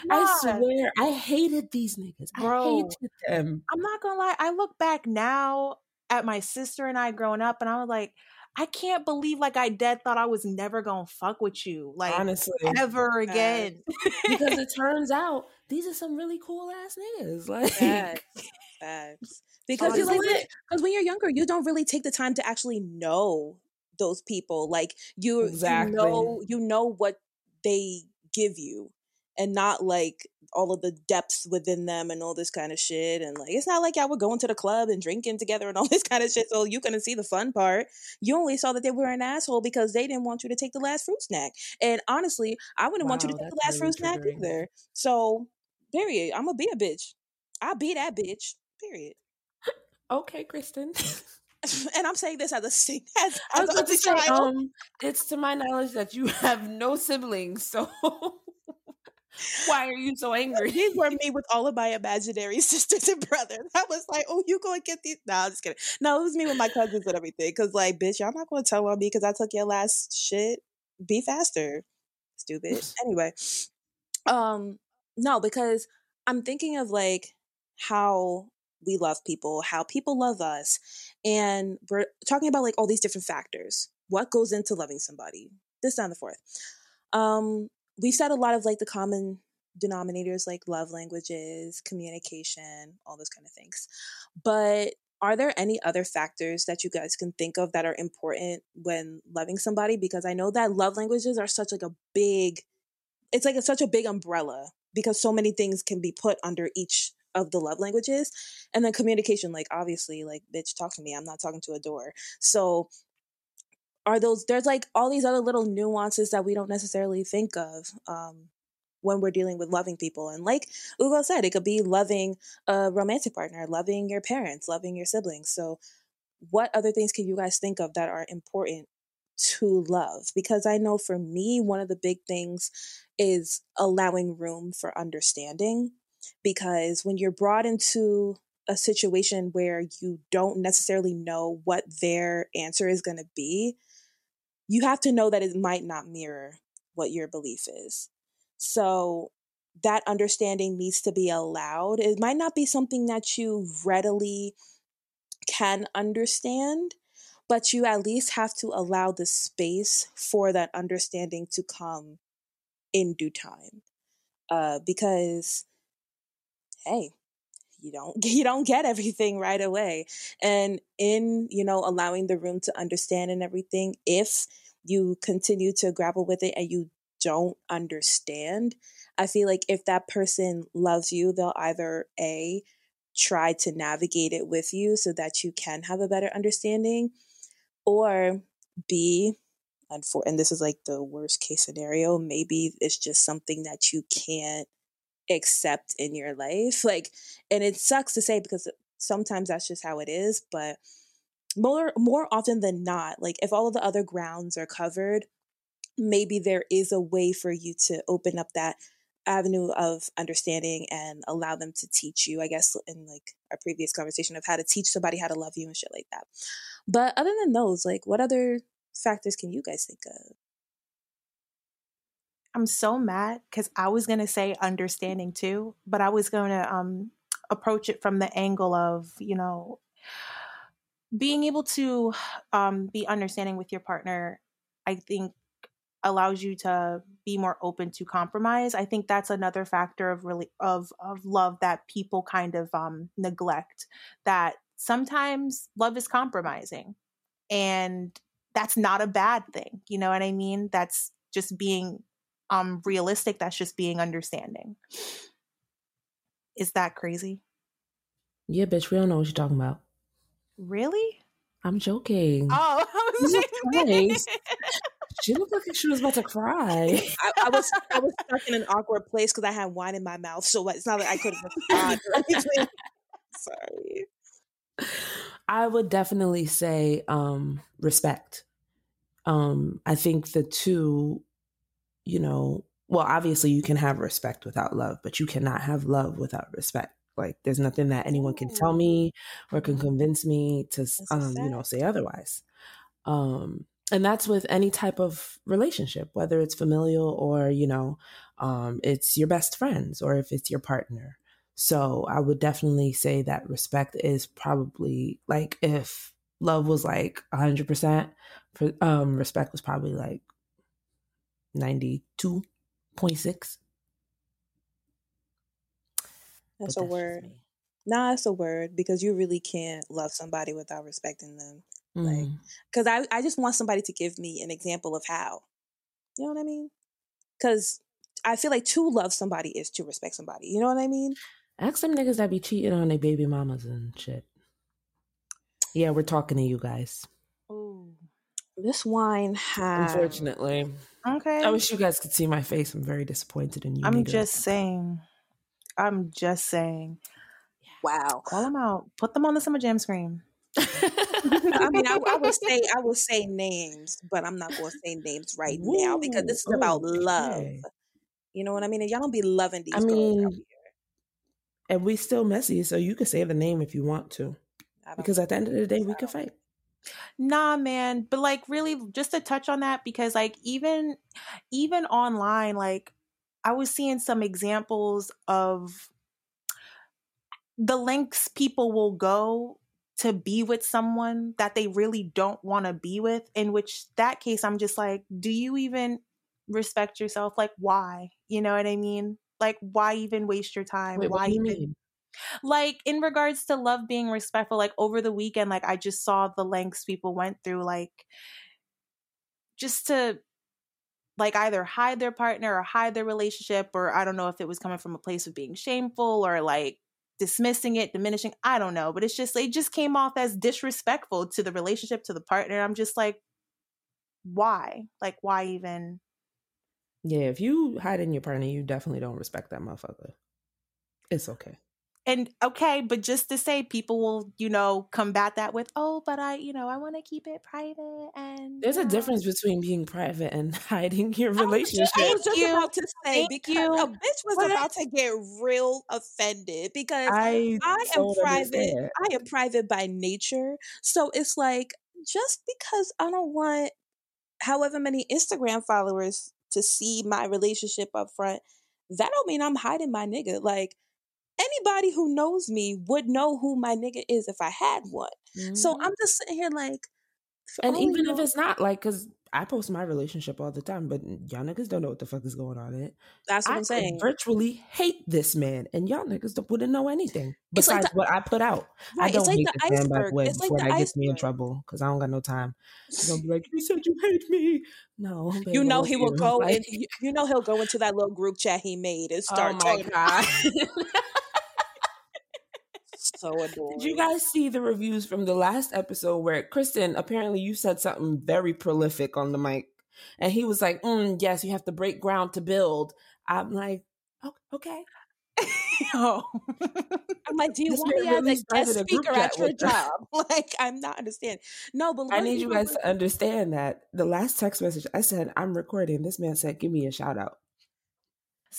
[SPEAKER 4] I swear, I hated these niggas. I hated them.
[SPEAKER 3] I'm not gonna lie. I look back now at my sister and I growing up, and I was like, I can't believe like I dead thought I was never gonna fuck with you, like
[SPEAKER 4] Honestly,
[SPEAKER 3] ever again.
[SPEAKER 4] because it turns out these are some really cool ass niggas. Like,
[SPEAKER 2] Facts. Facts. Because you
[SPEAKER 3] Honestly.
[SPEAKER 2] like, because when you're younger, you don't really take the time to actually know those people. Like you,
[SPEAKER 4] Exactly.
[SPEAKER 2] you know, you know what they give you, and not like all of the depths within them and all this kind of shit. And like, it's not like y'all were going to the club and drinking together and all this kind of shit. So you couldn't see the fun part. You only saw that they were an asshole because they didn't want you to take the last fruit snack. And honestly, I wouldn't want you to take the last
[SPEAKER 4] really
[SPEAKER 2] fruit snack
[SPEAKER 4] triggering.
[SPEAKER 2] either. So, period. I'm gonna be a bitch. I'll be that bitch. Period.
[SPEAKER 4] okay, Kristen.
[SPEAKER 2] and I'm saying this as a sing as,
[SPEAKER 4] I was
[SPEAKER 2] a
[SPEAKER 4] say, um, it's to my knowledge that you have no siblings, so Why are you so angry?
[SPEAKER 2] These were me with all of my imaginary sisters and brothers. I was like, "Oh, you go and get these?" No, I'm just kidding. No, it was me with my cousins and everything. Cause like, bitch, y'all not gonna tell on me because I took your last shit. Be faster, stupid. anyway, um, no, because I'm thinking of like how we love people, how people love us, and we're talking about like all these different factors. What goes into loving somebody? This, and the fourth. Um, we've said a lot of like the common denominators like love languages, communication, all those kind of things. But are there any other factors that you guys can think of that are important when loving somebody? Because I know that love languages are such like a big, it's like a, such a big umbrella because so many things can be put under each of the love languages. And then communication, like obviously, like bitch, talk to me. I'm not talking to a door. So are those there's like all these other little nuances that we don't necessarily think of um, when we're dealing with loving people. And like Ugo said, it could be loving a romantic partner, loving your parents, loving your siblings. So, what other things can you guys think of that are important to love? Because I know for me, one of the big things is allowing room for understanding. Because when you're brought into a situation where you don't necessarily know what their answer is going to be, you have to know that it might not mirror what your belief is. So that understanding needs to be allowed. It might not be something that you readily can understand, but you at least have to allow the space for that understanding to come in due time. Uh, because, hey, you don't you don't get everything right away and in you know allowing the room to understand and everything if you continue to grapple with it and you don't understand i feel like if that person loves you they'll either a try to navigate it with you so that you can have a better understanding or b and this is like the worst case scenario maybe it's just something that you can't accept in your life. Like, and it sucks to say because sometimes that's just how it is, but more more often than not, like if all of the other grounds are covered, maybe there is a way for you to open up that avenue of understanding and allow them to teach you, I guess, in like our previous conversation of how to teach somebody how to love you and shit like that. But other than those, like what other factors can you guys think of?
[SPEAKER 3] I'm so mad because I was gonna say understanding too, but I was gonna um approach it from the angle of you know being able to um be understanding with your partner. I think allows you to be more open to compromise. I think that's another factor of really of of love that people kind of um neglect that sometimes love is compromising and that's not a bad thing. You know what I mean? That's just being um realistic that's just being understanding is that crazy
[SPEAKER 4] Yeah, bitch, we don't know what you're talking about.
[SPEAKER 3] really
[SPEAKER 4] I'm joking.
[SPEAKER 3] oh I was like-.
[SPEAKER 4] She looked like she was about to cry.
[SPEAKER 2] I, I was I was stuck in an awkward place because I had wine in my mouth, so it's not like I could respond or. Sorry.
[SPEAKER 4] I would definitely say um respect. Um I think the two you know, well obviously you can have respect without love, but you cannot have love without respect. Like there's nothing that anyone can tell me or can convince me to um you know say otherwise. Um and that's with any type of relationship, whether it's familial or, you know, um it's your best friends or if it's your partner. So I would definitely say that respect is probably like if love was like 100%, for um respect was probably like 92.6.
[SPEAKER 2] That's a word.
[SPEAKER 4] me.
[SPEAKER 2] Nah, it's a word because you really can't love somebody without respecting them. Like,
[SPEAKER 4] Mm.
[SPEAKER 2] because I, I just want somebody to give me an example of how. You know what I mean? Because I feel like to love somebody is to respect somebody. You know what I mean?
[SPEAKER 4] Ask them niggas that be cheating on their baby mamas and shit. Yeah, we're talking to you guys.
[SPEAKER 3] Ooh.
[SPEAKER 2] This wine has.
[SPEAKER 4] Unfortunately.
[SPEAKER 3] okay
[SPEAKER 4] I wish you guys could see my face. I'm very disappointed in you.
[SPEAKER 3] i'm
[SPEAKER 4] niggas.
[SPEAKER 3] just saying i'm just saying
[SPEAKER 2] Wow.
[SPEAKER 3] call them out put them on the summer jam screen
[SPEAKER 2] I mean, I, I would say I will say names, but I'm not going to say names right now because this is about love. You know what I mean? And y'all don't be loving these
[SPEAKER 4] I
[SPEAKER 2] girls
[SPEAKER 4] mean,
[SPEAKER 2] out here.
[SPEAKER 4] and we still messy, so you can say the name if you want to. Because at the end of the day, we could fight.
[SPEAKER 3] Nah, man. But like really just to touch on that because like even even online like I was seeing some examples of the lengths people will go to be with someone that they really don't want to be with in which that case I'm just like do you even respect yourself? Like why? You know what I mean? Like why even waste your time?
[SPEAKER 4] Wait,
[SPEAKER 3] why
[SPEAKER 4] you
[SPEAKER 3] even
[SPEAKER 4] mean?
[SPEAKER 3] like in regards to love being respectful like over the weekend like i just saw the lengths people went through like just to like either hide their partner or hide their relationship or i don't know if it was coming from a place of being shameful or like dismissing it diminishing i don't know but it's just it just came off as disrespectful to the relationship to the partner i'm just like why like why even
[SPEAKER 4] Yeah, if you hide in your partner, you definitely don't respect that motherfucker. It's okay.
[SPEAKER 3] And okay but just to say people will you know combat that with oh but i you know i want to keep it private and
[SPEAKER 4] There's a
[SPEAKER 3] you know."
[SPEAKER 4] difference between being private and hiding your
[SPEAKER 2] I was just,
[SPEAKER 4] relationship.
[SPEAKER 2] I was just
[SPEAKER 3] you.
[SPEAKER 2] about to say
[SPEAKER 3] Thank
[SPEAKER 2] because
[SPEAKER 3] you.
[SPEAKER 2] a bitch was
[SPEAKER 3] What?
[SPEAKER 2] about to get real offended because
[SPEAKER 4] I,
[SPEAKER 2] I am private. I am private by nature. So it's like just because I don't want however many Instagram followers to see my relationship up front, that don't mean I'm hiding my nigga. Like anybody who knows me would know who my nigga is if I had one. So
[SPEAKER 4] Mhm.
[SPEAKER 2] I'm just sitting here like
[SPEAKER 4] and
[SPEAKER 2] we
[SPEAKER 4] even if it's not like, because I post my relationship all the time, but y'all niggas don't know what the fuck is going on in it.
[SPEAKER 2] that's what
[SPEAKER 4] I
[SPEAKER 2] I'm saying.
[SPEAKER 4] virtually hate this man, and y'all niggas don't, wouldn't know anything
[SPEAKER 2] It's like
[SPEAKER 4] besides
[SPEAKER 2] the-
[SPEAKER 4] what I put out. I don't
[SPEAKER 2] it's like
[SPEAKER 4] hate
[SPEAKER 2] the
[SPEAKER 4] this man, by the
[SPEAKER 2] iceberg.
[SPEAKER 4] way,
[SPEAKER 2] It's like
[SPEAKER 4] before
[SPEAKER 2] the
[SPEAKER 4] that gets me in trouble, because I don't got no time. Gonna be like, "You said you hate me." No, babe,
[SPEAKER 2] you know he will
[SPEAKER 4] you.
[SPEAKER 2] go
[SPEAKER 4] Like,
[SPEAKER 2] and you, know he'll go into that little group chat he made and
[SPEAKER 4] oh
[SPEAKER 2] start
[SPEAKER 4] my
[SPEAKER 2] talking.
[SPEAKER 4] god.
[SPEAKER 2] so annoying.
[SPEAKER 4] Did you guys see the reviews from the last episode where Kristen apparently you said something very prolific on the mic, and he was like, mm, "Yes, you have to break ground to build." I'm like, "Oh, "Okay."
[SPEAKER 3] oh.
[SPEAKER 2] I'm like, do you
[SPEAKER 4] This
[SPEAKER 2] want me as a guest speaker at your job? Like, I'm not understanding. No, but
[SPEAKER 4] I need you guys to understand that the last text message I said, "I'm recording." This man said, "Give me a shout out."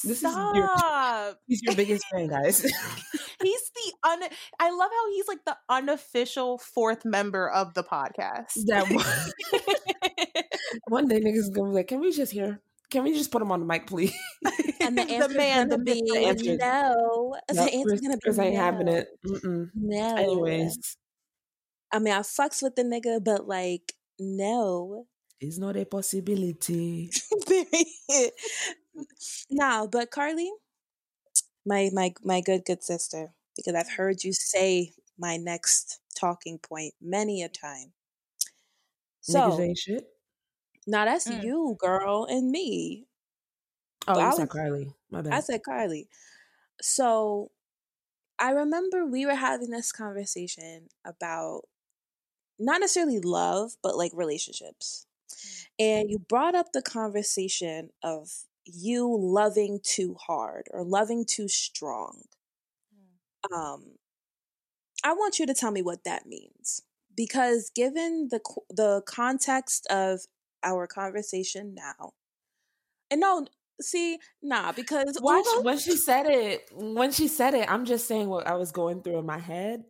[SPEAKER 4] This is your-
[SPEAKER 3] Stop.
[SPEAKER 4] He's your biggest fan, guys.
[SPEAKER 3] He's the un I love how he's like the unofficial fourth member of the podcast.
[SPEAKER 4] that one, one day niggas is gonna be like, "Can we just hear? Can we just put him on the mic, please?"
[SPEAKER 2] and the
[SPEAKER 3] the man, the
[SPEAKER 2] be
[SPEAKER 4] answer-
[SPEAKER 2] no.
[SPEAKER 4] Nope,
[SPEAKER 2] the answer's gonna be
[SPEAKER 4] Chris ain't
[SPEAKER 2] no.
[SPEAKER 4] having it. Mm-mm.
[SPEAKER 2] No.
[SPEAKER 4] Anyways,
[SPEAKER 2] I mean, I fucks with the nigga, but like, no.
[SPEAKER 4] it's not a possibility.
[SPEAKER 2] Nah, but Carly, my my my good good sister, because I've heard you say my next talking point many a time. So now that's
[SPEAKER 3] Mm.
[SPEAKER 2] you, girl, and me.
[SPEAKER 4] Oh,
[SPEAKER 2] I
[SPEAKER 4] you said
[SPEAKER 2] was-
[SPEAKER 4] Carly. My bad.
[SPEAKER 2] I said Carly. So I remember we were having this conversation about not necessarily love, but like relationships. And you brought up the conversation of you loving too hard or loving too strong. Um, I want you to tell me what that means because given the the context of our conversation now, and no, see, nah, because
[SPEAKER 4] Watch when she said it. When she said it, I'm just saying what I was going through in my head.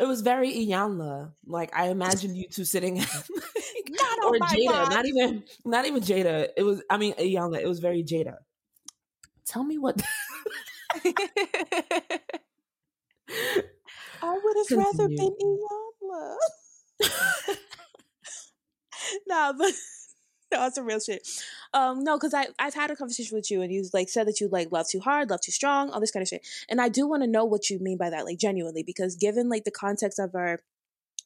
[SPEAKER 4] It was very Iyanla. Like I imagined you two sitting, like,
[SPEAKER 2] Not
[SPEAKER 4] or Jada. Not even, not even Jada. It was. I mean, Iyanla. It was very Jada. Tell me what.
[SPEAKER 2] I would have rather been Iyanla. nah, but no, it's a real shit. Um, no, because I I've had a conversation with you and you like said that you like love too hard, love too strong, all this kind of shit. And I do want to know what you mean by that, like genuinely, because given like the context of our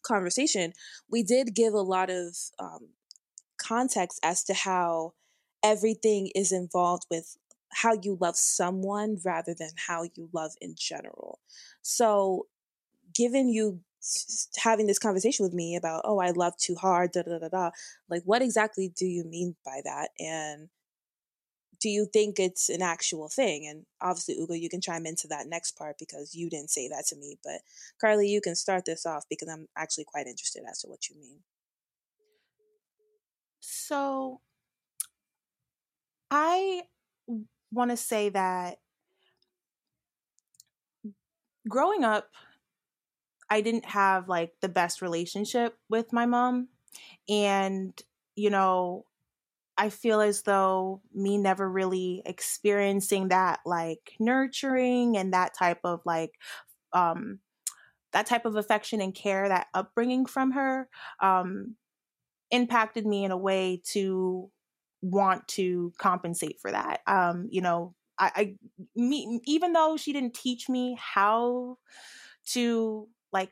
[SPEAKER 2] conversation, we did give a lot of um context as to how everything is involved with how you love someone rather than how you love in general. So, given you having this conversation with me about, oh, I love too hard, da da da da, like, what exactly do you mean by that? And do you think it's an actual thing? And obviously, Ugo, you can chime into that next part because you didn't say that to me. But Carly, you can start this off because I'm actually quite interested as to what you mean.
[SPEAKER 3] So I want to say that growing up, I didn't have like the best relationship with my mom. And, you know, I feel as though me never really experiencing that like nurturing and that type of like um that type of affection and care, that upbringing from her, um, impacted me in a way to want to compensate for that. Um, you know, I, I me, even though she didn't teach me how to like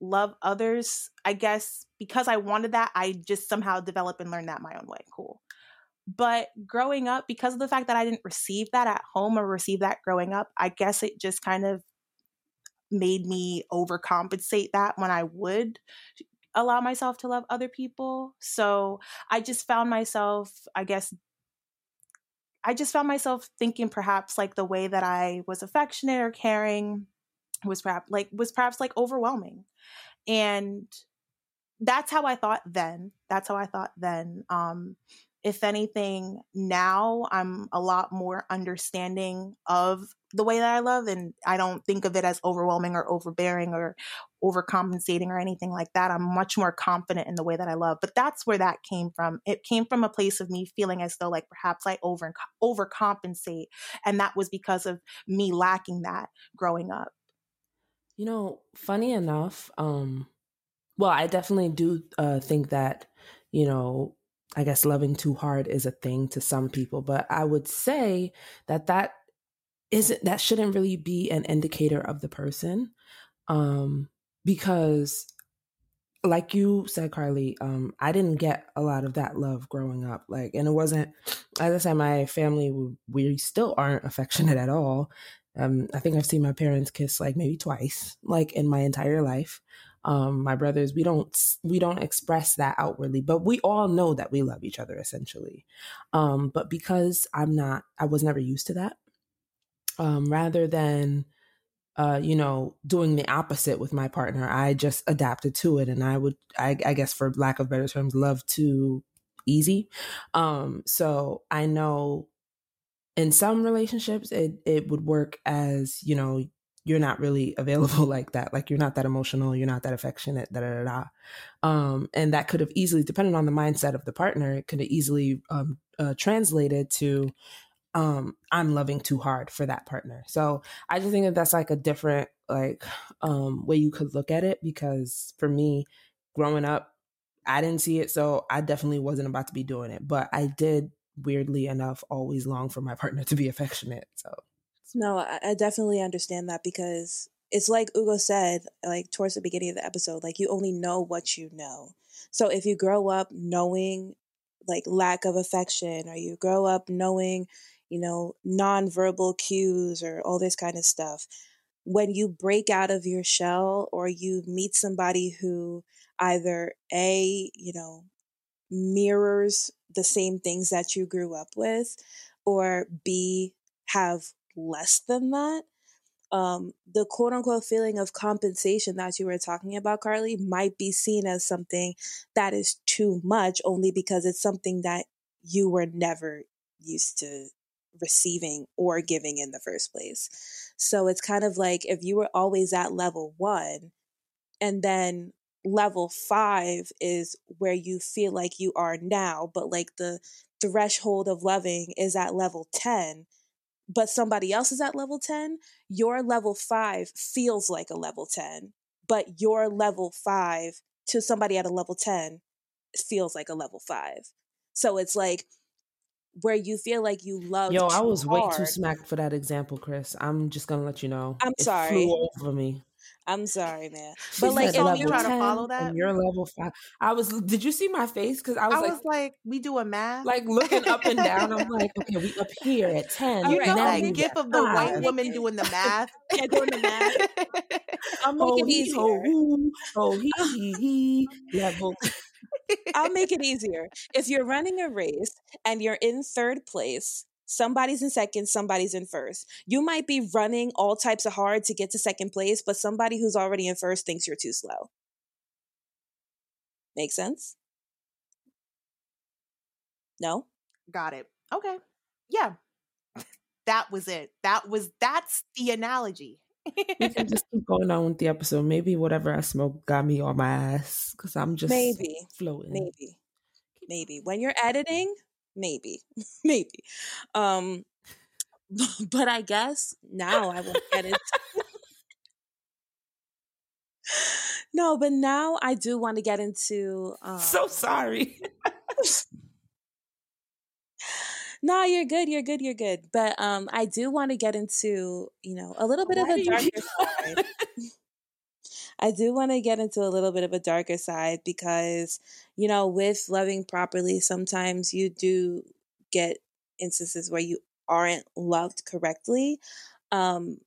[SPEAKER 3] love others, I guess because I wanted that, I just somehow develop and learn that my own way. Cool. But growing up, because of the fact that I didn't receive that at home or receive that growing up, I guess it just kind of made me overcompensate that when I would allow myself to love other people. So I just found myself, I guess, I just found myself thinking perhaps like the way that I was affectionate or caring was perhaps like was perhaps like overwhelming. And that's how I thought then. That's how I thought then. Um if anything, now I'm a lot more understanding of the way that I love, and I don't think of it as overwhelming or overbearing or overcompensating or anything like that. I'm much more confident in the way that I love. But that's where that came from. It came from a place of me feeling as though like perhaps I over overcompensate, and that was because of me lacking that growing up.
[SPEAKER 4] You know, funny enough, um, well, I definitely do uh, think that you know I guess loving too hard is a thing to some people, but I would say that that isn't that shouldn't really be an indicator of the person, um, because like you said, Carly, um, I didn't get a lot of that love growing up. Like, and it wasn't, as I said, my family, we still aren't affectionate at all. Um, I think I've seen my parents kiss like maybe twice, like in my entire life. Um, my brothers we don't we don't express that outwardly but we all know that we love each other essentially. Um, but because i'm not i was never used to that um, rather than uh, you know doing the opposite with my partner i just adapted to it and i would i, I guess for lack of better terms love too easy. Um, so i know in some relationships it it would work as you know you're not really available like that. Like you're not that emotional, you're not that affectionate, da da da. da. Um, and that could have easily, depending on the mindset of the partner, it could have easily um, uh, translated to um, I'm loving too hard for that partner. So I just think that that's like a different like um, way you could look at it because for me, growing up, I didn't see it, so I definitely wasn't about to be doing it. But I did, weirdly enough, always long for my partner to be affectionate. So
[SPEAKER 2] no, I, I definitely understand that because it's like Ugo said, like towards the beginning of the episode, like you only know what you know. So if you grow up knowing like lack of affection or you grow up knowing, you know, nonverbal cues or all this kind of stuff, when you break out of your shell or you meet somebody who either A, you know, mirrors the same things that you grew up with, or B, have less than that, um, the quote unquote feeling of compensation that you were talking about, Carly, might be seen as something that is too much only because it's something that you were never used to receiving or giving in the first place. So it's kind of like if you were always at level one and then level five is where you feel like you are now, but like the threshold of loving is at level 10 but somebody else is at level 10, your level 5 feels like a level 10, but your level 5 to somebody at a level 10 feels like a level 5. So it's like where you feel like you love
[SPEAKER 4] Yo, I was
[SPEAKER 2] hard.
[SPEAKER 4] way too smacked for that example, Chris. I'm just gonna let you know.
[SPEAKER 2] I'm
[SPEAKER 4] it
[SPEAKER 2] sorry.
[SPEAKER 4] Flew over me.
[SPEAKER 2] I'm sorry, man.
[SPEAKER 3] But like, if you try to follow that,
[SPEAKER 4] and you're level five. I was. Did you see my face? Because I was
[SPEAKER 3] I
[SPEAKER 4] like,
[SPEAKER 3] was like, we do a math.
[SPEAKER 4] like looking up and down. I'm like, okay, we up here at ten.
[SPEAKER 3] you know
[SPEAKER 4] now
[SPEAKER 3] that
[SPEAKER 4] we
[SPEAKER 3] gif of the white woman doing the math?
[SPEAKER 2] Yeah, doing the math. Make
[SPEAKER 4] Oh
[SPEAKER 2] it
[SPEAKER 4] he, oh oh he, he, he, level.
[SPEAKER 2] I'll make it easier. If you're running a race and you're in third place, somebody's in second, somebody's in first. You might be running all types of hard to get to second place, but somebody who's already in first thinks you're too slow. Make sense? No?
[SPEAKER 3] Got it. Okay. Yeah. that was it. That was that's the analogy.
[SPEAKER 4] we can just keep going on with the episode. Maybe whatever I smoked got me on my ass because I'm just
[SPEAKER 2] Maybe.
[SPEAKER 4] floating.
[SPEAKER 2] Maybe. Maybe. When you're editing, maybe. maybe. Um but I guess now I will get into No, but now I do want to get into um
[SPEAKER 4] So sorry.
[SPEAKER 2] No, you're good, you're good, you're good. But um I do want to get into, you know, a little bit of a darker side. I do want to get into a little bit of a darker side because, you know, with loving properly, sometimes you do get instances where you aren't loved correctly. Um,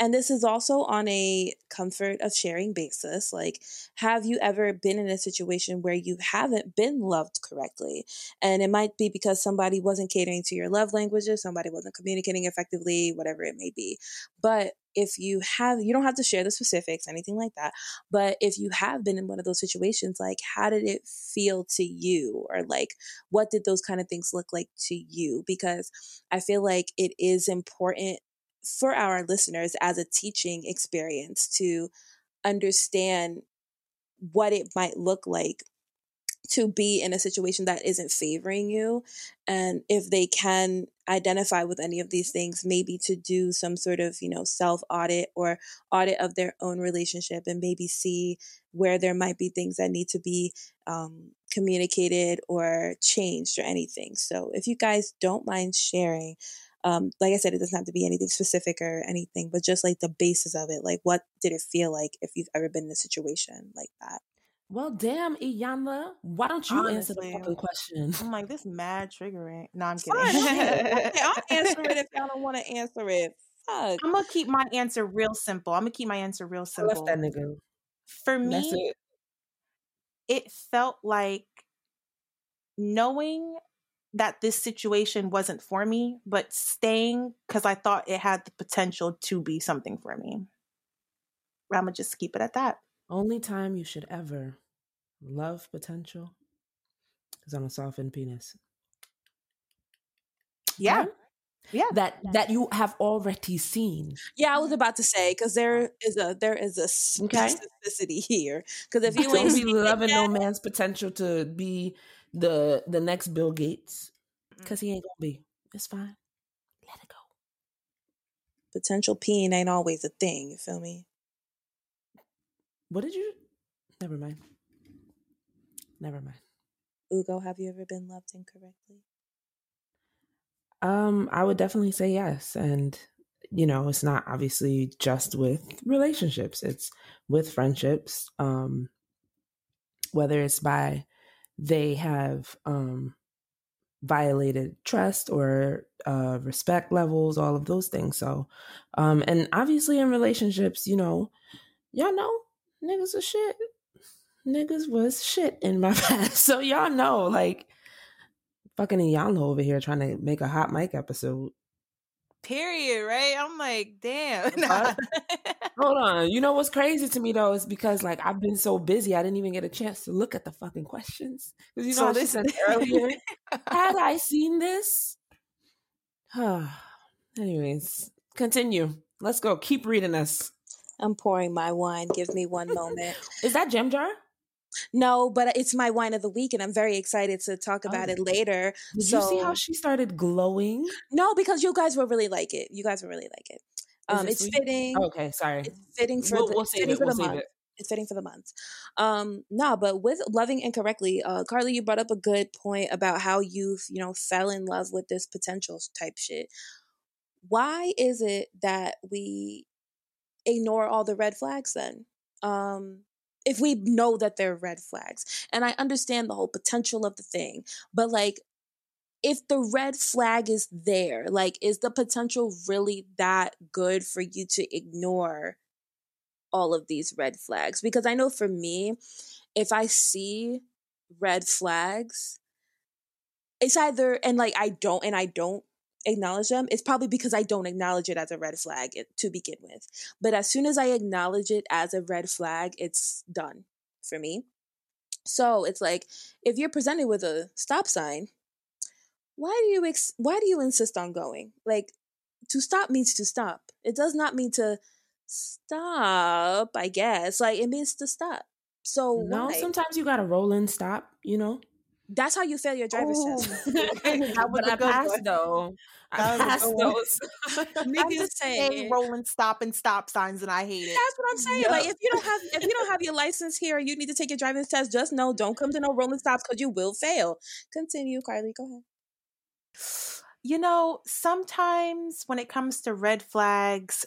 [SPEAKER 2] and this is also on a comfort of sharing basis. Like, have you ever been in a situation where you haven't been loved correctly? And it might be because somebody wasn't catering to your love languages, somebody wasn't communicating effectively, whatever it may be. But if you have, you don't have to share the specifics, anything like that. But if you have been in one of those situations, like, how did it feel to you? Or like, what did those kind of things look like to you? Because I feel like it is important for our listeners as a teaching experience to understand what it might look like to be in a situation that isn't favoring you and if they can identify with any of these things maybe to do some sort of you know self audit or audit of their own relationship and maybe see where there might be things that need to be um, communicated or changed or anything so if you guys don't mind sharing um, like I said, it doesn't have to be anything specific or anything, but just like the basis of it. Like, what did it feel like if you've ever been in a situation like that?
[SPEAKER 4] Well, damn, Iyanla, why don't you answer the fucking question?
[SPEAKER 3] I'm like, this mad triggering. No, I'm kidding.
[SPEAKER 2] okay, I'll answer it if y'all don't want to answer it. Fuck.
[SPEAKER 3] I'm gonna keep my answer real simple. I'm gonna keep my answer real
[SPEAKER 4] I
[SPEAKER 3] simple.
[SPEAKER 4] left that nigga.
[SPEAKER 3] For me,
[SPEAKER 4] it.
[SPEAKER 3] it felt like knowing that this situation wasn't for me, but staying because I thought it had the potential to be something for me. I'm gonna just keep it at that.
[SPEAKER 4] Only time you should ever love potential is on a softened penis.
[SPEAKER 3] Yeah, yeah.
[SPEAKER 4] That that you have already seen.
[SPEAKER 2] Yeah, I was about to say because there is a there is a
[SPEAKER 4] Okay.
[SPEAKER 2] specificity here. Because if you
[SPEAKER 4] Don't
[SPEAKER 2] ain't
[SPEAKER 4] be
[SPEAKER 2] seen it
[SPEAKER 4] loving no man's potential to be the the next Bill Gates mm. because he ain't gonna be. It's fine. Let it go.
[SPEAKER 2] potential peeing ain't always a thing. You feel me?
[SPEAKER 4] What did you? Never mind. Never mind.
[SPEAKER 2] Ugo, have you ever been loved incorrectly?
[SPEAKER 4] Um, I would definitely say yes, and you know, it's not obviously just with relationships; it's with friendships. Um, whether it's by they have um violated trust or uh respect levels, all of those things. So, um, and obviously in relationships, you know, y'all know niggas are shit. Niggas was shit in my past, so y'all know like fucking Iyanla over here trying to make a hot mic episode.
[SPEAKER 3] Period. Right? I'm like, damn.
[SPEAKER 4] Hold on. You know what's crazy to me though is because like I've been so busy I didn't even get a chance to look at the fucking questions. Because you know
[SPEAKER 3] So this-
[SPEAKER 4] said earlier, had I seen this? Anyways, continue. Let's go. Keep reading us.
[SPEAKER 2] I'm pouring my wine. Give me one moment.
[SPEAKER 4] Is that Gem Jar?
[SPEAKER 2] No, but it's my wine of the week, and I'm very excited to talk about
[SPEAKER 4] Oh.
[SPEAKER 2] it later.
[SPEAKER 4] Did
[SPEAKER 2] so
[SPEAKER 4] you see how she started glowing?
[SPEAKER 2] no, because you guys will really like it. You guys will really like it. Um,
[SPEAKER 4] it
[SPEAKER 2] it's
[SPEAKER 4] sweet?
[SPEAKER 2] fitting.
[SPEAKER 4] Okay, sorry.
[SPEAKER 2] It's fitting for
[SPEAKER 4] We'll,
[SPEAKER 2] the,
[SPEAKER 4] we'll
[SPEAKER 2] fitting
[SPEAKER 4] it.
[SPEAKER 2] for
[SPEAKER 4] We'll
[SPEAKER 2] the month.
[SPEAKER 4] it.
[SPEAKER 2] It's fitting for the month. Um, no, but with loving incorrectly, uh, Carly, you brought up a good point about how you've, you know, fell in love with this potential type shit. Why is it that we ignore all the red flags then? Um, if we know that they're red flags, and I understand the whole potential of the thing, but like, if the red flag is there, like, is the potential really that good for you to ignore all of these red flags? Because I know for me, if I see red flags, it's either, and like, I don't, and I don't acknowledge them, it's probably because I don't acknowledge it as a red flag eh, to begin with. But as soon as I acknowledge it as a red flag, it's done for me. So it's like if you're presented with a stop sign, why do you ex- why do you insist on going? Like to stop means to stop. It does not mean to stop, I guess. Like it means to stop. So
[SPEAKER 4] No,
[SPEAKER 2] why?
[SPEAKER 4] sometimes you gotta roll and stop, you know?
[SPEAKER 2] That's how you fail your driver's test. Oh.
[SPEAKER 3] That was
[SPEAKER 4] but
[SPEAKER 3] a
[SPEAKER 4] I
[SPEAKER 3] good
[SPEAKER 4] passed
[SPEAKER 3] one.
[SPEAKER 4] though. I
[SPEAKER 3] That was a
[SPEAKER 4] passed those.
[SPEAKER 2] I'm
[SPEAKER 3] I'm
[SPEAKER 2] just
[SPEAKER 3] just
[SPEAKER 2] saying.
[SPEAKER 3] saying rolling stop and stop signs and I hate it.
[SPEAKER 2] That's what I'm saying.
[SPEAKER 4] Yep.
[SPEAKER 2] Like if you don't have if you don't have your license here, you need to take your driving test. Just know, don't come to no rolling stops because you will fail. Continue, Carly. Go ahead.
[SPEAKER 3] You know, sometimes when it comes to red flags,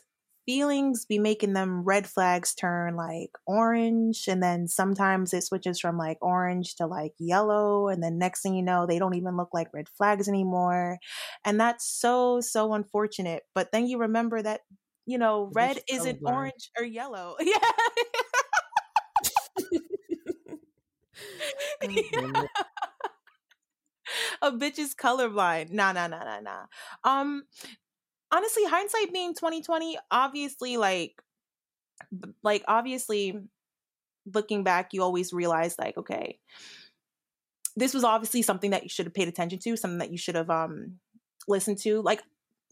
[SPEAKER 3] feelings be making them red flags turn like orange and then sometimes it switches from like orange to like yellow and then next thing you know they don't even look like red flags anymore. And that's so so unfortunate. But then you remember that you know red
[SPEAKER 4] is
[SPEAKER 3] isn't orange or yellow. Yeah. A bitch is colorblind. Nah, nah, nah, nah, nah. Um, honestly, hindsight being twenty twenty, obviously, like, like obviously, looking back, you always realize, like, okay, this was obviously something that you should have paid attention to, something that you should have um listened to. Like,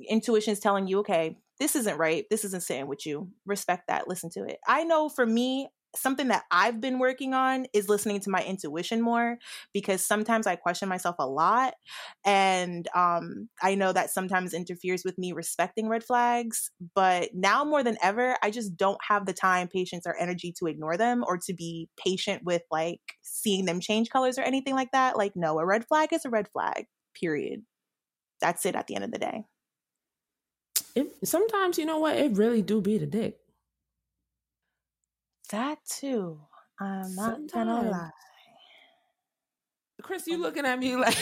[SPEAKER 3] intuition is telling you, okay, this isn't right. This isn't sitting with you. Respect that. Listen to it. I know for me, something that I've been working on is listening to my intuition more because sometimes I question myself a lot. And um, I know that sometimes interferes with me respecting red flags. But now more than ever, I just don't have the time, patience, or energy to ignore them or to be patient with like seeing them change colors or anything like that. Like, no, a red flag is a red flag, period. That's it at the end of the day.
[SPEAKER 4] It, sometimes you know what? It really do be the dick.
[SPEAKER 3] That too. I'm not gonna lie.
[SPEAKER 4] Chris, you looking at me like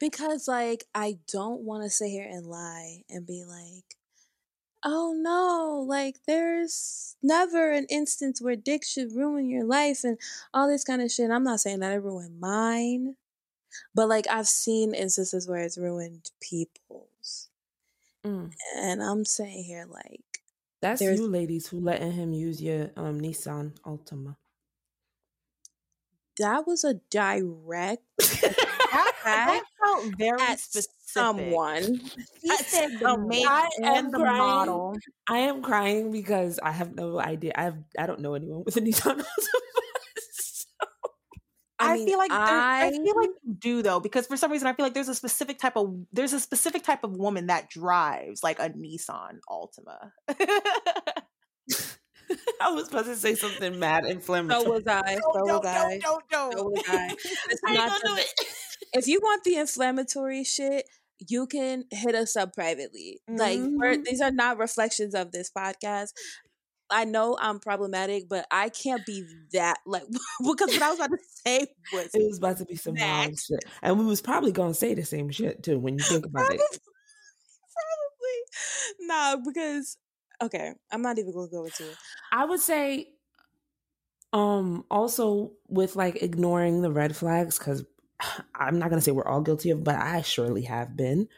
[SPEAKER 2] Because like I don't want to sit here and lie and be like, oh no, like there's never an instance where dick should ruin your life and all this kind of shit. I'm not saying that it ruined mine, but like I've seen instances where it's ruined people's.
[SPEAKER 4] Mm.
[SPEAKER 2] And I'm saying here like
[SPEAKER 4] That's
[SPEAKER 2] There's-
[SPEAKER 4] you ladies who letting him use your um Nissan Altima.
[SPEAKER 2] that was a direct
[SPEAKER 3] That, that felt very
[SPEAKER 2] at
[SPEAKER 3] specific.
[SPEAKER 2] someone.
[SPEAKER 3] He said the make
[SPEAKER 4] I am
[SPEAKER 3] and the
[SPEAKER 4] crying.
[SPEAKER 3] model.
[SPEAKER 4] I am crying because I have no idea. I have I don't know anyone with a Nissan Altima. So-
[SPEAKER 3] I,
[SPEAKER 2] mean,
[SPEAKER 3] feel like I,
[SPEAKER 2] I
[SPEAKER 3] feel like you do though because for some reason I feel like there's a specific type of there's a specific type of woman that drives like a Nissan Altima.
[SPEAKER 4] I was supposed to say something mad inflammatory.
[SPEAKER 2] so was I. So
[SPEAKER 3] don't,
[SPEAKER 2] was
[SPEAKER 3] don't,
[SPEAKER 2] I.
[SPEAKER 3] don't, don't,
[SPEAKER 2] So was I. It's
[SPEAKER 4] I
[SPEAKER 2] not
[SPEAKER 4] gonna do it.
[SPEAKER 2] if you want the inflammatory shit, you can hit us up privately. Like we're,
[SPEAKER 3] Mhm.
[SPEAKER 2] these are not reflections of this podcast. I know I'm problematic, but I can't be that like because what I was about to say was
[SPEAKER 4] It was about to be some wild
[SPEAKER 2] Max.
[SPEAKER 4] shit, and we was probably gonna say the same shit too when you think about
[SPEAKER 2] probably,
[SPEAKER 4] it.
[SPEAKER 2] probably nah because okay, I'm not even gonna go into it.
[SPEAKER 4] I would say, um, also with like ignoring the red flags because I'm not gonna say we're all guilty of, but I surely have been.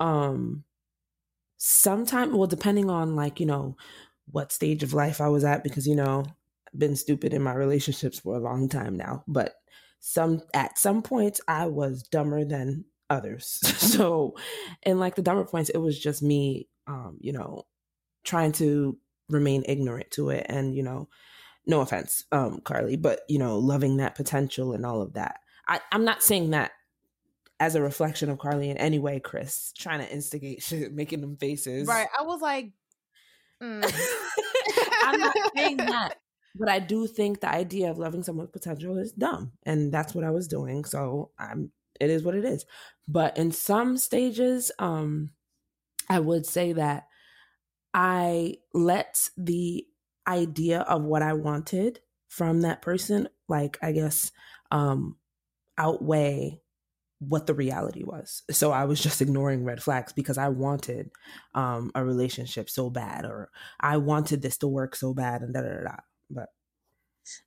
[SPEAKER 4] Um, sometime, well, depending on like you know what stage of life I was at, because you know I've been stupid in my relationships for a long time now, but some at some points I was dumber than others. so, and like the dumber points, it was just me, um, you know, trying to remain ignorant to it and you know no offense um carly but you know loving that potential and all of that I, i'm not saying that as a reflection of carly in any way chris trying to instigate shit making them faces
[SPEAKER 3] right. I was like.
[SPEAKER 4] I'm not saying that but i do think the idea of loving someone's potential is dumb and that's what i was doing so i'm it is what it is. But in some stages um i would say that I let the idea of what I wanted from that person, like I guess, um, outweigh what the reality was. So I was just ignoring red flags because I wanted um, a relationship so bad, or I wanted this to work so bad, and da da da. But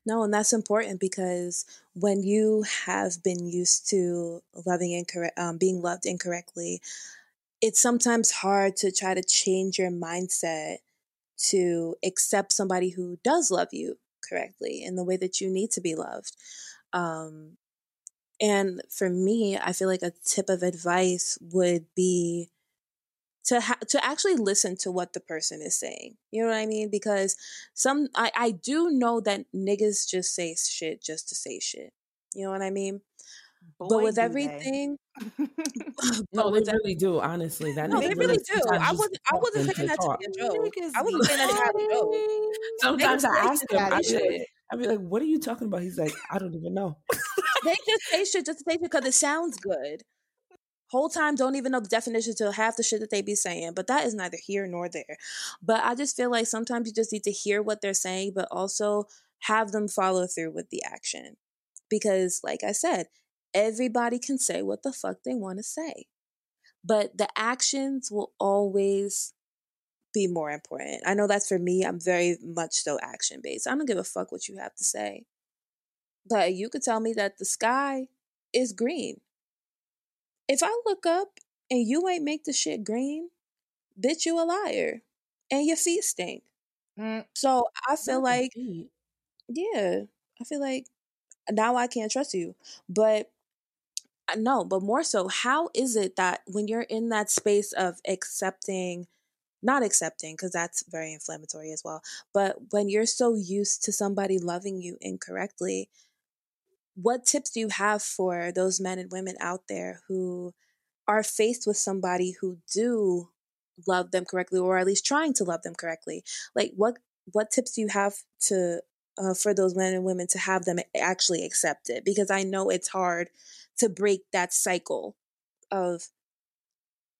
[SPEAKER 2] No, and that's important because when you have been used to loving incorrect, um, being loved incorrectly, it's sometimes hard to try to change your mindset to accept somebody who does love you correctly in the way that you need to be loved. Um, And for me, I feel like a tip of advice would be to ha- to actually listen to what the person is saying. You know what I mean? Because some I I do know that niggas just say shit just to say shit. You know what I mean? but with everything,
[SPEAKER 4] No,
[SPEAKER 2] but
[SPEAKER 4] they really do. Honestly, that
[SPEAKER 2] no, they really
[SPEAKER 4] really
[SPEAKER 2] do. I wasn't I wasn't
[SPEAKER 4] talking
[SPEAKER 2] taking
[SPEAKER 4] to
[SPEAKER 2] that to be a joke.
[SPEAKER 3] Niggas
[SPEAKER 2] I wasn't
[SPEAKER 3] be
[SPEAKER 2] saying that to have a joke.
[SPEAKER 4] Sometimes
[SPEAKER 2] Niggas
[SPEAKER 4] I ask
[SPEAKER 2] shit
[SPEAKER 4] him, I'd be like. I'd be like, "What are you talking about?" He's like, "I don't even know."
[SPEAKER 2] They just say shit just to say shit because it sounds good. Whole time don't even know the definition to half the shit that they be saying, but that is neither here nor there. But I just feel like sometimes you just need to hear what they're saying, but also have them follow through with the action. Because, like I said, everybody can say what the fuck they want to say, but the actions will always be more important. I know that's for me. I'm very much so action based. I don't give a fuck what you have to say. But you could tell me that the sky is green. If I look up and you ain't make the shit green, bitch, you a liar. And your feet stink.
[SPEAKER 3] Mm,
[SPEAKER 2] So I feel like,
[SPEAKER 4] feet.
[SPEAKER 2] yeah, I feel like now I can't trust you. But no, but more so, how is it that when you're in that space of accepting, not accepting, because that's very inflammatory as well, but when you're so used to somebody loving you incorrectly, what tips do you have for those men and women out there who are faced with somebody who do love them correctly or at least trying to love them correctly like what what tips do you have to uh, for those men and women to have them actually accept it because i know it's hard to break that cycle of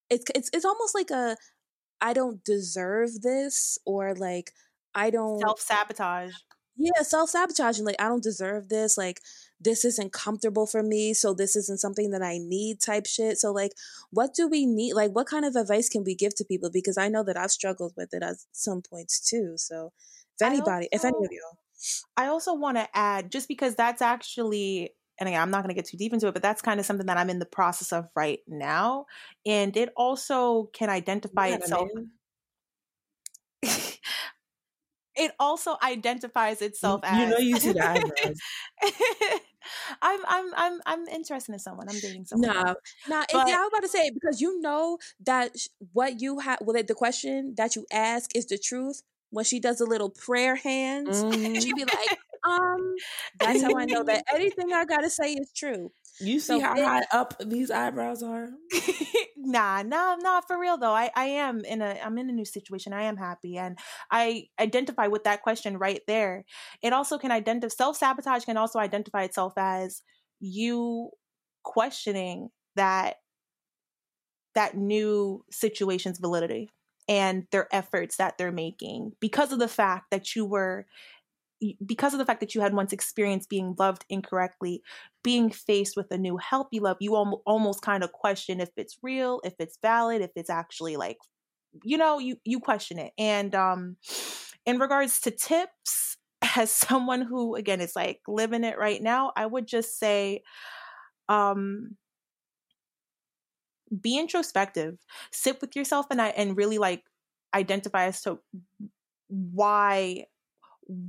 [SPEAKER 2] it's it's, it's almost like a i don't deserve this or like i don't
[SPEAKER 3] Self sabotage.
[SPEAKER 2] yeah, self sabotaging. Like, I don't deserve this. Like, this isn't comfortable for me. So, this isn't something that I need type shit. So, like, what do we need? Like, what kind of advice can we give to people? Because I know that I've struggled with it at some points too. So, if anybody, if any of you,
[SPEAKER 3] I also want to add, just because that's actually, and again, I'm not going to get too deep into it, but that's kind of something that I'm in the process of right now. And it also can identify
[SPEAKER 4] You got a
[SPEAKER 3] itself.
[SPEAKER 4] man?
[SPEAKER 3] It also identifies itself
[SPEAKER 4] You-
[SPEAKER 3] as.
[SPEAKER 4] you know you see the eyebrows.
[SPEAKER 3] I'm I'm I'm I'm interested in someone. I'm dating someone.
[SPEAKER 2] No. It,
[SPEAKER 3] But-
[SPEAKER 2] I was about to say because you know that what you have, well, the question that you ask is the truth. When she does a little prayer hands,
[SPEAKER 4] Mhm.
[SPEAKER 2] she be like, um, that's how I know that anything I gotta say is true.
[SPEAKER 4] You see
[SPEAKER 2] So
[SPEAKER 4] how high up these eyebrows are?
[SPEAKER 3] nah, nah, nah, for real though. I, I am in a I'm in a new situation. I am happy and I identify with that question right there. It also can identify self-sabotage can also identify itself as you questioning that that new situation's validity and their efforts that they're making because of the fact that you were because of the fact that you had once experienced being loved incorrectly being faced with a new help you love you al- almost kind of question if it's real if it's valid if it's actually like you know you you question it. And um in regards to tips as someone who again is like living it right now i would just say um be introspective. Sit with yourself and i and really like identify as to why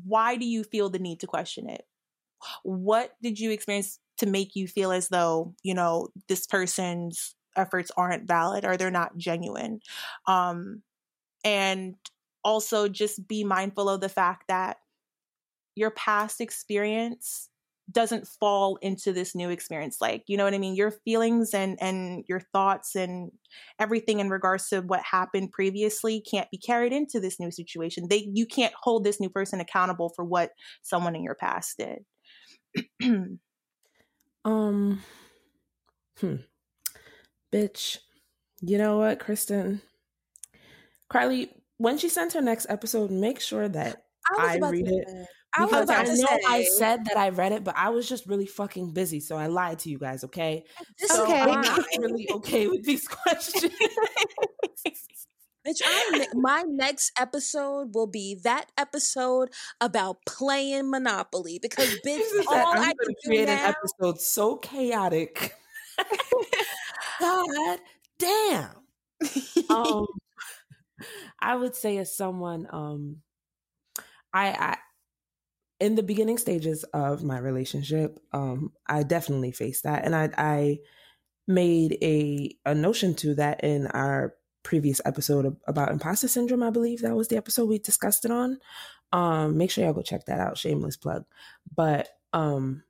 [SPEAKER 3] why do you feel the need to question it? What did you experience to make you feel as though you know this person's efforts aren't valid or they're not genuine. Um and also just be mindful of the fact that your past experience doesn't fall into this new experience like you know what i mean? Your feelings and and your thoughts and everything in regards to what happened previously can't be carried into this new situation. They you can't hold this new person accountable for what someone in your past did
[SPEAKER 4] Um, hmm. Bitch. You know what, Kristen? Carly, when she sends her next episode, make sure that
[SPEAKER 2] I
[SPEAKER 4] I read it.
[SPEAKER 2] I was about
[SPEAKER 4] I
[SPEAKER 2] to
[SPEAKER 4] know
[SPEAKER 2] say.
[SPEAKER 4] I said that I read it, but I was just really fucking busy, so I lied to you guys. Okay,
[SPEAKER 2] This
[SPEAKER 4] so
[SPEAKER 3] Okay.
[SPEAKER 4] I'm not really okay with these questions.
[SPEAKER 2] Bitch, I'm, my next episode will be that episode about playing Monopoly because bitch,
[SPEAKER 4] She said,
[SPEAKER 2] all
[SPEAKER 4] I'm
[SPEAKER 2] I
[SPEAKER 4] gonna
[SPEAKER 2] can do
[SPEAKER 4] create an
[SPEAKER 2] now.
[SPEAKER 4] episode so chaotic. God damn. um i would say as someone um i i in the beginning stages of my relationship, um, I definitely faced that, and I, I made a a notion to that in our previous episode about imposter syndrome. I believe that was the episode we discussed it on. Um, make sure y'all go check that out. Shameless plug, but um,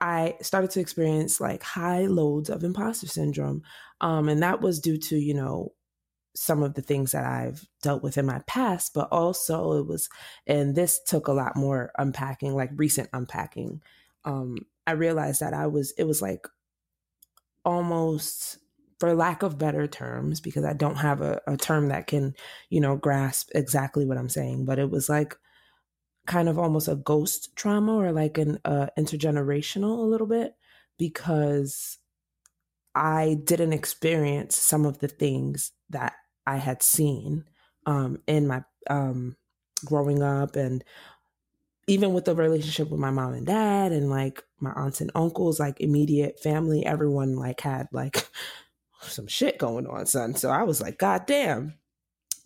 [SPEAKER 4] I started to experience like high loads of imposter syndrome, um, and that was due to you know some of the things that I've dealt with in my past, but also it was, and this took a lot more unpacking, like recent unpacking. Um, I realized that I was, it was like almost, for lack of better terms, because I don't have a, a term that can, you know, grasp exactly what I'm saying, but it was like kind of almost a ghost trauma or like an uh, intergenerational a little bit because I didn't experience some of the things that I had seen um, in my um, growing up and even with the relationship with my mom and dad and like my aunts and uncles, like immediate family, everyone like had like some shit going on, son. So I was like, God damn.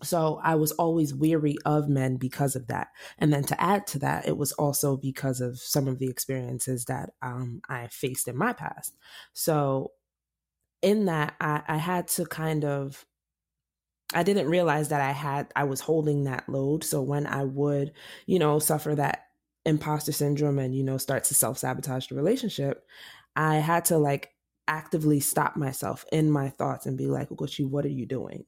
[SPEAKER 4] So I was always weary of men because of that. And then to add to that, it was also because of some of the experiences that um, I faced in my past. So in that, I, I had to kind of I didn't realize that I had I was holding that load. So when I would, you know, suffer that imposter syndrome and you know start to self-sabotage the relationship, I had to like actively stop myself in my thoughts and be like, Ugochi, what are you doing?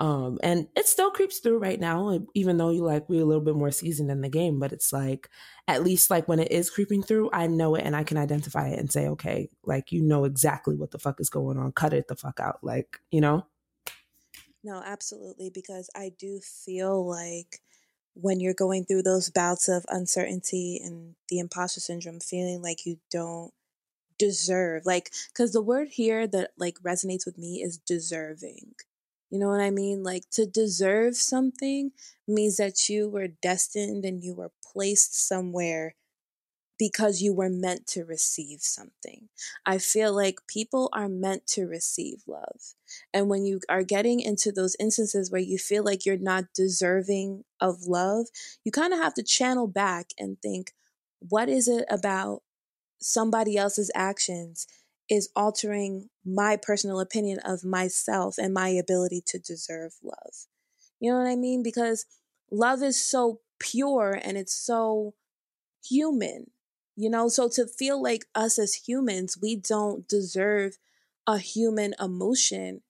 [SPEAKER 4] Um, and it still creeps through right now, even though you like we're a little bit more seasoned in the game, but it's like at least like when it is creeping through, I know it and I can identify it and say, okay, like you know exactly what the fuck is going on. Cut it the fuck out. Like, you know?
[SPEAKER 2] No, absolutely. Because I do feel like when you're going through those bouts of uncertainty and the imposter syndrome, feeling like you don't deserve, like, because the word here that like resonates with me is deserving. You know what I mean? Like to deserve something means that you were destined and you were placed somewhere because you were meant to receive something. I feel like people are meant to receive love. And when you are getting into those instances where you feel like you're not deserving of love, you kind of have to channel back and think, what is it about somebody else's actions is altering my personal opinion of myself and my ability to deserve love? You know what I mean? Because love is so pure and it's so human you know, so to feel like us as humans, we don't deserve a human emotion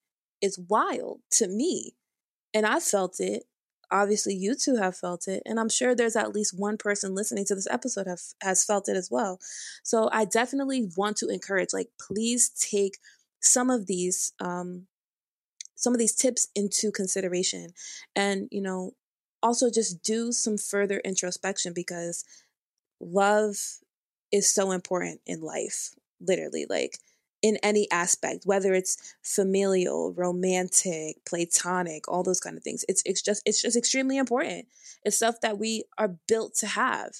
[SPEAKER 2] is wild to me. And I felt it. Obviously, you two have felt it. And I'm sure there's at least one person listening to this episode have, has felt it as well. So I definitely want to encourage, like, please take some of these, um, some of these tips into consideration and, you know, also just do some further introspection because love is so important in life, literally, like in any aspect, whether it's familial, romantic, platonic, all those kind of things. It's it's just it's just extremely important. It's stuff that we are built to have.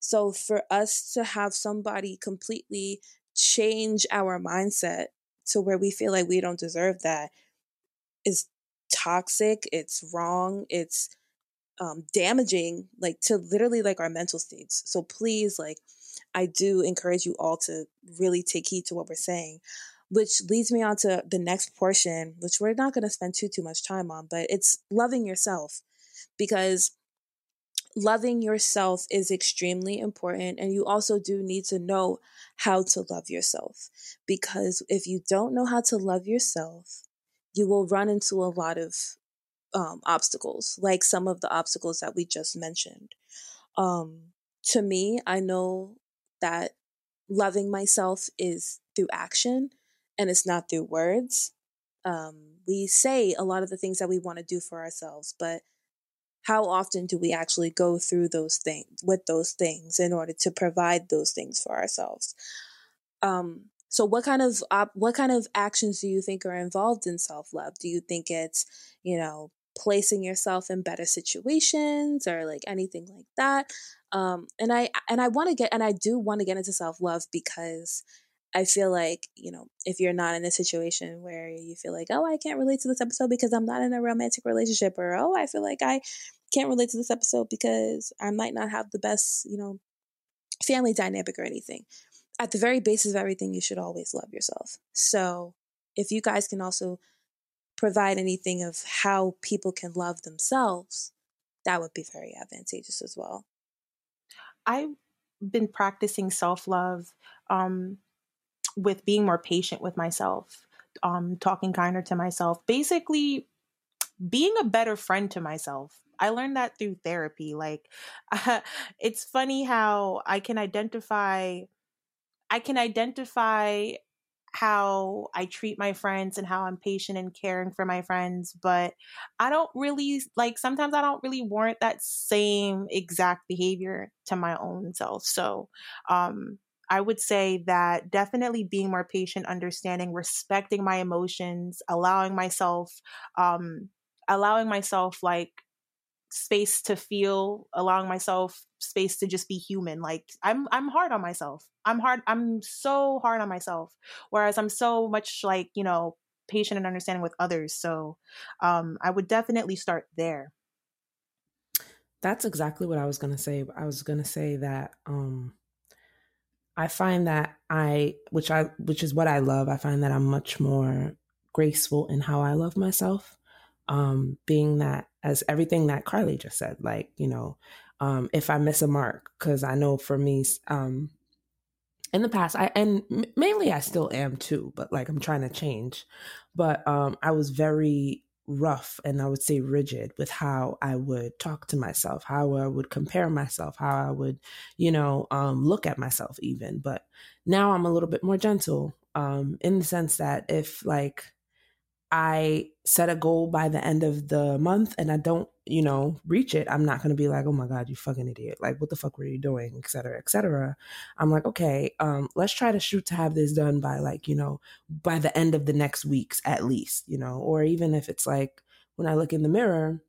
[SPEAKER 2] So for us to have somebody completely change our mindset to where we feel like we don't deserve that is toxic, it's wrong, it's um damaging like to literally like our mental states. So please like I do encourage you all to really take heed to what we're saying, which leads me on to the next portion, which we're not going to spend too too much time on, but it's loving yourself because loving yourself is extremely important and you also do need to know how to love yourself because if you don't know how to love yourself you will run into a lot of um, obstacles like some of the obstacles that we just mentioned. Um, to me i know that loving myself is through action and it's not through words. Um, we say a lot of the things that we want to do for ourselves, but how often do we actually go through those things with those things in order to provide those things for ourselves? Um, so what kind of op- what kind of actions do you think are involved in self love? Do you think it's you know placing yourself in better situations or like anything like that? um and i and i want to get and i do want to get into self-love because i feel like you know if you're not in a situation where you feel like oh i can't relate to this episode because i'm not in a romantic relationship or oh i feel like i can't relate to this episode because i might not have the best you know family dynamic or anything. At the very basis of everything, you should always love yourself. So if you guys can also provide anything of how people can love themselves, that would be very advantageous as well.
[SPEAKER 3] I've been practicing self love um, with being more patient with myself, um, talking kinder to myself, basically being a better friend to myself. I learned that through therapy. Like, uh, it's funny how I can identify. I can identify how I treat my friends and how I'm patient and caring for my friends, but I don't really like sometimes I don't really warrant that same exact behavior to my own self. So, um I would say that definitely being more patient, understanding, respecting my emotions, allowing myself um allowing myself like space to feel allowing myself space to just be human like i'm i'm hard on myself. I'm hard i'm so hard on myself whereas i'm so much like you know patient and understanding with others so um i would definitely start there.
[SPEAKER 4] That's exactly what i was going to say i was going to say that um i find that i which i which is what i love i find that i'm much more graceful in how i love myself um, being that as everything that Carly just said, like, you know, um, if I miss a mark, because I know for me, um, in the past, I and mainly I still am too, but like I'm trying to change. But um, I was very rough and I would say rigid with how I would talk to myself, how I would compare myself, how I would, you know, um, look at myself even. But now I'm a little bit more gentle um, in the sense that if like I set a goal by the end of the month and I don't, you know, reach it, I'm not going to be like, oh my God, you fucking idiot. Like, what the fuck were you doing? Et cetera, et cetera. I'm like, okay, um, let's try to shoot to have this done by like, you know, by the end of the next weeks at least, you know, or even if it's like when I look in the mirror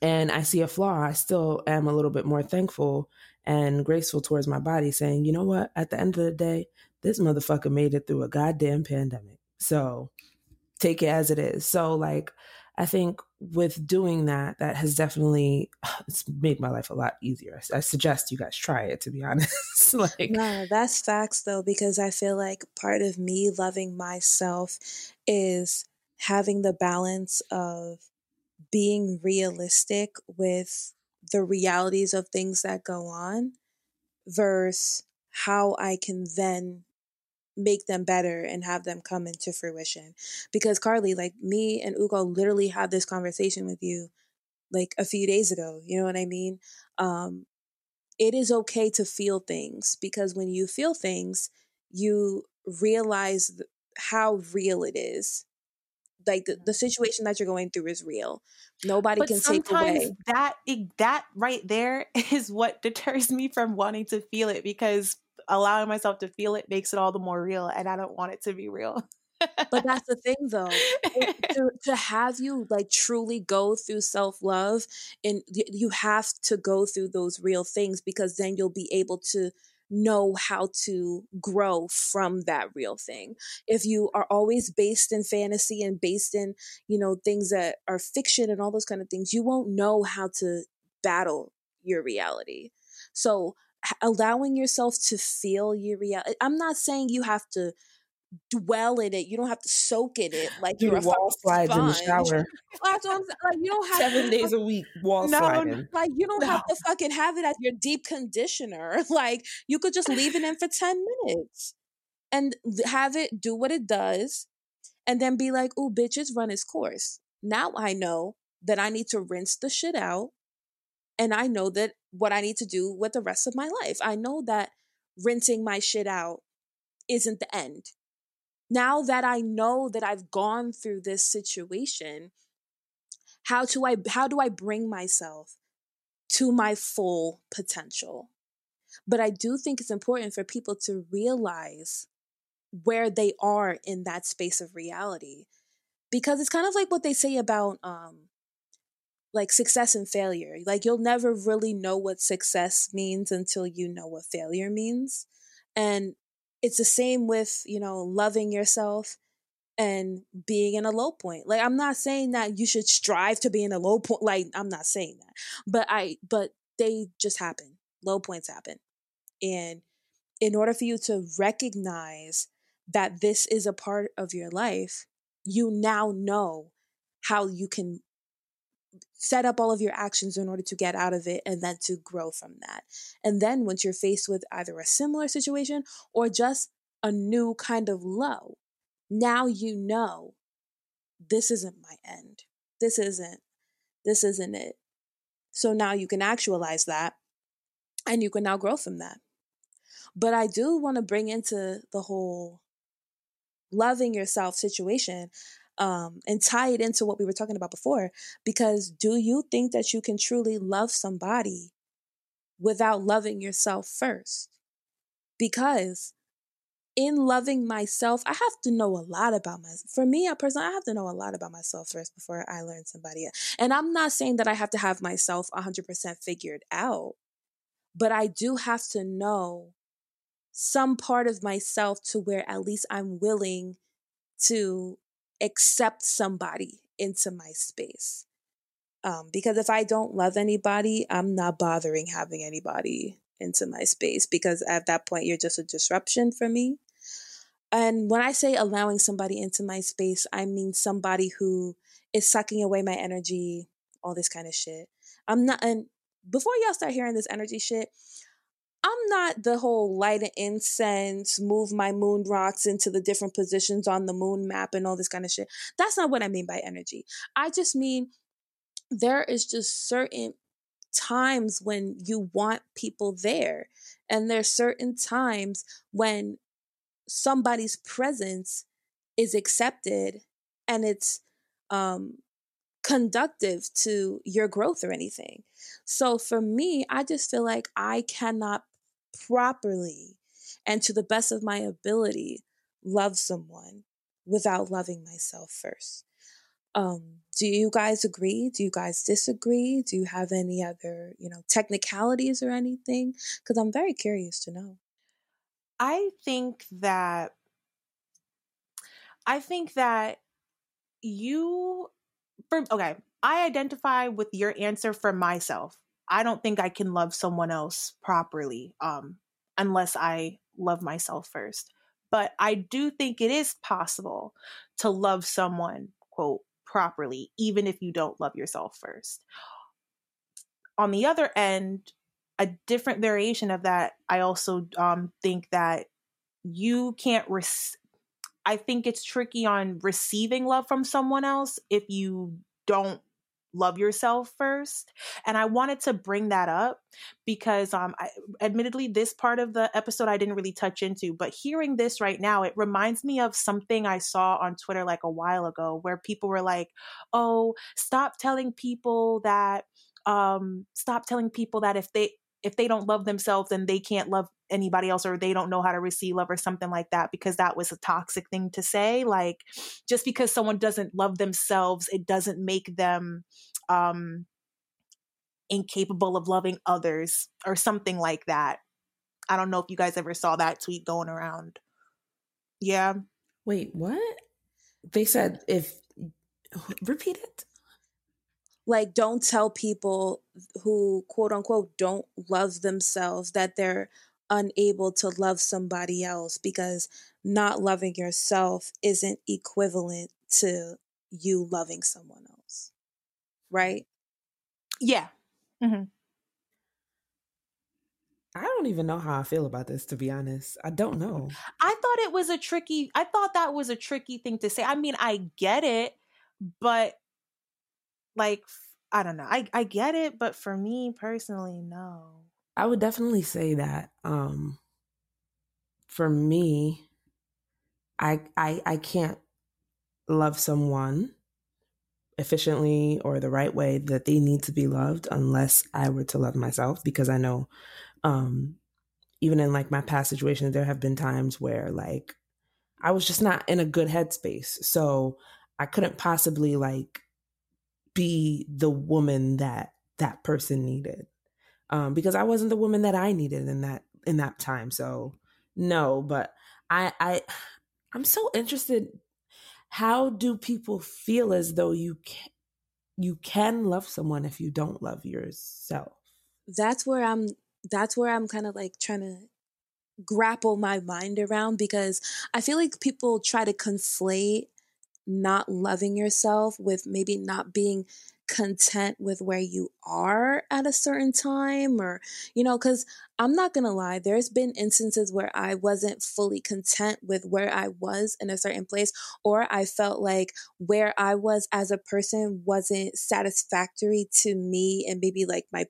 [SPEAKER 4] and I see a flaw, I still am a little bit more thankful and graceful towards my body, saying, you know what, at the end of the day, this motherfucker made it through a goddamn pandemic. So, take it as it is. So like I think with doing that, that has definitely it's made my life a lot easier. I suggest you guys try it to be honest. like
[SPEAKER 2] No, that's facts though, because I feel like part of me loving myself is having the balance of being realistic with the realities of things that go on versus how I can then make them better and have them come into fruition. Because Carly, like me and Ugo literally had this conversation with you like a few days ago. You know what I mean? Um, it is okay to feel things because when you feel things, you realize th- how real it is. Like the, the situation that you're going through is real. Nobody
[SPEAKER 3] but
[SPEAKER 2] can take away.
[SPEAKER 3] that that right there is what deters me from wanting to feel it because allowing myself to feel it makes it all the more real and i don't want it to be real
[SPEAKER 2] But that's the thing though. It- to, to have you like truly go through self-love and you have to go through those real things because then you'll be able to know how to grow from that real thing. If you are always based in fantasy and based in, you know, things that are fiction and all those kind of things, you won't know how to battle your reality. So allowing yourself to feel your reality. I'm not saying you have to dwell in it. You don't have to soak in it like
[SPEAKER 4] do
[SPEAKER 2] you're a
[SPEAKER 4] wall slides in the shower
[SPEAKER 2] That's what I'm saying. Like you don't have
[SPEAKER 4] seven
[SPEAKER 2] to,
[SPEAKER 4] days a week, wall
[SPEAKER 3] No,
[SPEAKER 4] sliding.
[SPEAKER 2] like you don't
[SPEAKER 3] No.
[SPEAKER 2] have to fucking have it as your deep conditioner. Like you could just leave it in for 10 minutes and have it do what it does and then be like, "Oh, bitch, it's run its course." Now I know that I need to rinse the shit out and I know that what I need to do with the rest of my life. I know that rinsing my shit out isn't the end. Now that I know that I've gone through this situation, how do I how do I bring myself to my full potential? But I do think it's important for people to realize where they are in that space of reality because it's kind of like what they say about um like success and failure. Like you'll never really know what success means until you know what failure means. And it's the same with, you know, loving yourself and being in a low point. Like I'm not saying that you should strive to be in a low point. Like I'm not saying that. But I but they just happen. Low points happen. And in order for you to recognize that this is a part of your life, you now know how you can set up all of your actions in order to get out of it and then to grow from that. And then once you're faced with either a similar situation or just a new kind of low, now you know this isn't my end. This isn't this isn't it. So now you can actualize that and you can now grow from that. But I do want to bring into the whole loving yourself situation um, and tie it into what we were talking about before. Because do you think that you can truly love somebody without loving yourself first? Because in loving myself, I have to know a lot about myself. For me, I personally, I have to know a lot about myself first before I learn somebody else. And I'm not saying that I have to have myself 100% figured out, but I do have to know some part of myself to where at least I'm willing to accept somebody into my space. Um, because if I don't love anybody, I'm not bothering having anybody into my space because at that point you're just a disruption for me. And when I say allowing somebody into my space, I mean somebody who is sucking away my energy, all this kind of shit. I'm not, and before y'all start hearing this energy shit, I'm not the whole light an incense, move my moon rocks into the different positions on the moon map and all this kind of shit. That's not what I mean by energy. I just mean there is just certain times when you want people there. And there's certain times when somebody's presence is accepted and it's um conductive to your growth or anything. So for me, I just feel like I cannot properly and to the best of my ability love someone without loving myself first. Um, do you guys agree? Do you guys disagree? Do you have any other, you know, technicalities or anything? Because I'm very curious to know.
[SPEAKER 3] I think that I think that you for okay, I identify with your answer for myself. I don't think I can love someone else properly um unless I love myself first. But I do think it is possible to love someone, quote, properly, even if you don't love yourself first. On the other end, a different variation of that, I also um, think that you can't. Res- I think it's tricky on receiving love from someone else if you don't love yourself first and i wanted to bring that up because um I, admittedly this part of the episode i didn't really touch into but hearing this right now it reminds me of something i saw on twitter like a while ago where people were like oh stop telling people that um stop telling people that if they if they don't love themselves then they can't love anybody else or they don't know how to receive love or something like that because that was a toxic thing to say like just because someone doesn't love themselves it doesn't make them um incapable of loving others or something like that. I don't know if you guys ever saw that tweet going around. Yeah.
[SPEAKER 4] Wait what? They said if repeat it
[SPEAKER 2] like don't tell people who quote unquote don't love themselves that they're unable to love somebody else because not loving yourself isn't equivalent to you loving someone else. Right?
[SPEAKER 3] Yeah. Mm-hmm.
[SPEAKER 4] I don't even know how I feel about this, to be honest. I don't know.
[SPEAKER 3] I thought it was a tricky, I thought that was a tricky thing to say. I mean, I get it, but like, I don't know. I, I get it, but for me personally, no.
[SPEAKER 4] I would definitely say that um, for me, I I I can't love someone efficiently or the right way that they need to be loved unless I were to love myself because I know um even in like my past situations there have been times where like I was just not in a good headspace. So I couldn't possibly like be the woman that that person needed um, because I wasn't the woman that I needed in that in that time. So no, but I I I'm so interested. How do people feel as though you can, you can love someone if you don't love yourself?
[SPEAKER 2] That's where I'm that's where I'm kind of like trying to grapple my mind around because I feel like people try to conflate not loving yourself with maybe not being content with where you are at a certain time or you know cuz I'm not going to lie there's been instances where I wasn't fully content with where I was in a certain place or I felt like where I was as a person wasn't satisfactory to me and maybe like my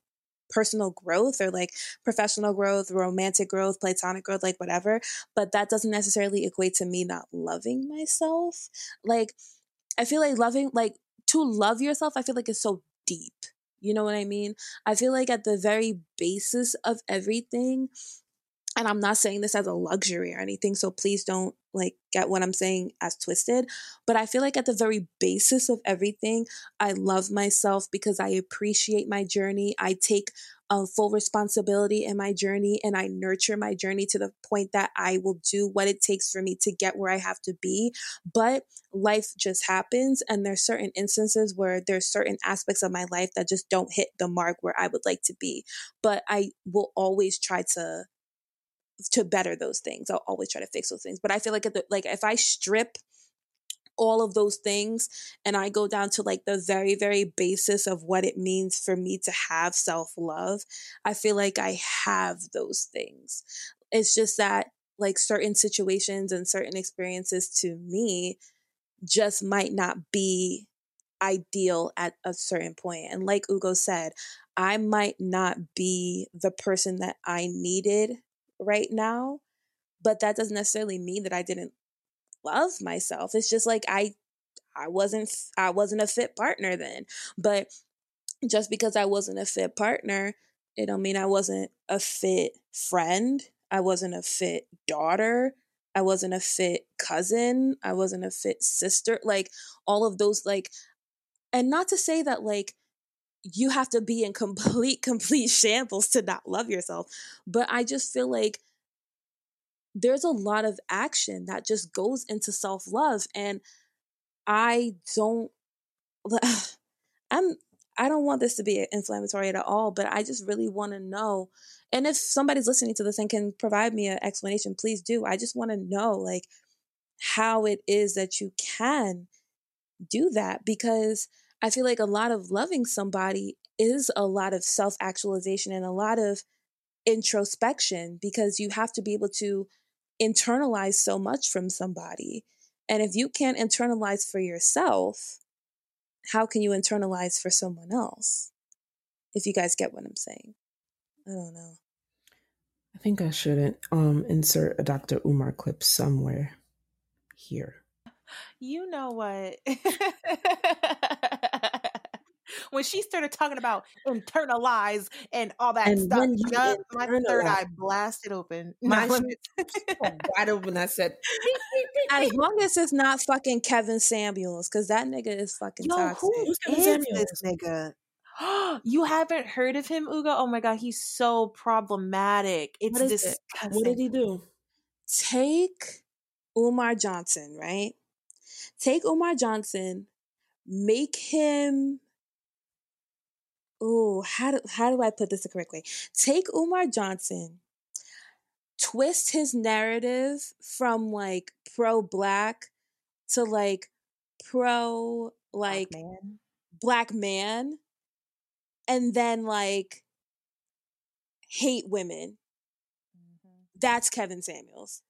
[SPEAKER 2] personal growth or like professional growth, romantic growth, platonic growth, like whatever. But that doesn't necessarily equate to me not loving myself. Like, I feel like loving, like, to love yourself, I feel like it's so deep. You know what I mean? I feel like at the very basis of everything, and I'm not saying this as a luxury or anything, so please don't like get what I'm saying as twisted. But I feel like at the very basis of everything, I love myself because I appreciate my journey. I take a full responsibility in my journey and I nurture my journey to the point that I will do what it takes for me to get where I have to be. But life just happens and there's certain instances where there's certain aspects of my life that just don't hit the mark where I would like to be. But I will always try to to better those things. I'll always try to fix those things. But I feel like the, like if I strip all of those things and I go down to like the very very basis of what it means for me to have self-love, I feel like I have those things. It's just that like certain situations and certain experiences to me just might not be ideal at a certain point. And like Ugo said, I might not be the person that I needed right now, but that doesn't necessarily mean that I didn't love myself. It's just like I I wasn't I wasn't a fit partner then. But just because I wasn't a fit partner, it don't mean I wasn't a fit friend. I wasn't a fit daughter. I wasn't a fit cousin. I wasn't a fit sister. Like all of those like and not to say that like you have to be in complete complete shambles to not love yourself. But i just feel like there's a lot of action that just goes into self-love and i don't i'm i don't want this to be inflammatory at all but i just really want to know and if somebody's listening to this and can provide me an explanation please do. I just want to know like how it is that you can do that because I feel like a lot of loving somebody is a lot of self actualization and a lot of introspection because you have to be able to internalize so much from somebody. And if you can't internalize for yourself, how can you internalize for someone else? If you guys get what I'm saying. I don't know.
[SPEAKER 4] I think I shouldn't um insert a Dr. Umar clip somewhere here.
[SPEAKER 3] You know what? when she started talking about internalize and all that
[SPEAKER 4] And
[SPEAKER 3] stuff,
[SPEAKER 4] when you
[SPEAKER 3] yup, my third eye blasted open.
[SPEAKER 4] My wide open. I said,
[SPEAKER 2] As long as it's not fucking Kevin Samuels, because that nigga is fucking
[SPEAKER 3] Yo,
[SPEAKER 2] toxic.
[SPEAKER 4] Kevin Samuels?
[SPEAKER 3] this nigga? you haven't heard of him, Uga? Oh my god, he's so problematic. It's
[SPEAKER 4] What is it?
[SPEAKER 3] disgusting.
[SPEAKER 4] what did he do?
[SPEAKER 2] Take Umar Johnson, right? Take Umar Johnson, make him. Oh, how do how do I put this the correct way? Take Umar Johnson, twist his narrative from like pro black to like pro
[SPEAKER 3] Black
[SPEAKER 2] like
[SPEAKER 3] man.
[SPEAKER 2] black man, and then like hate women.
[SPEAKER 3] Mhm.
[SPEAKER 2] That's Kevin Samuels.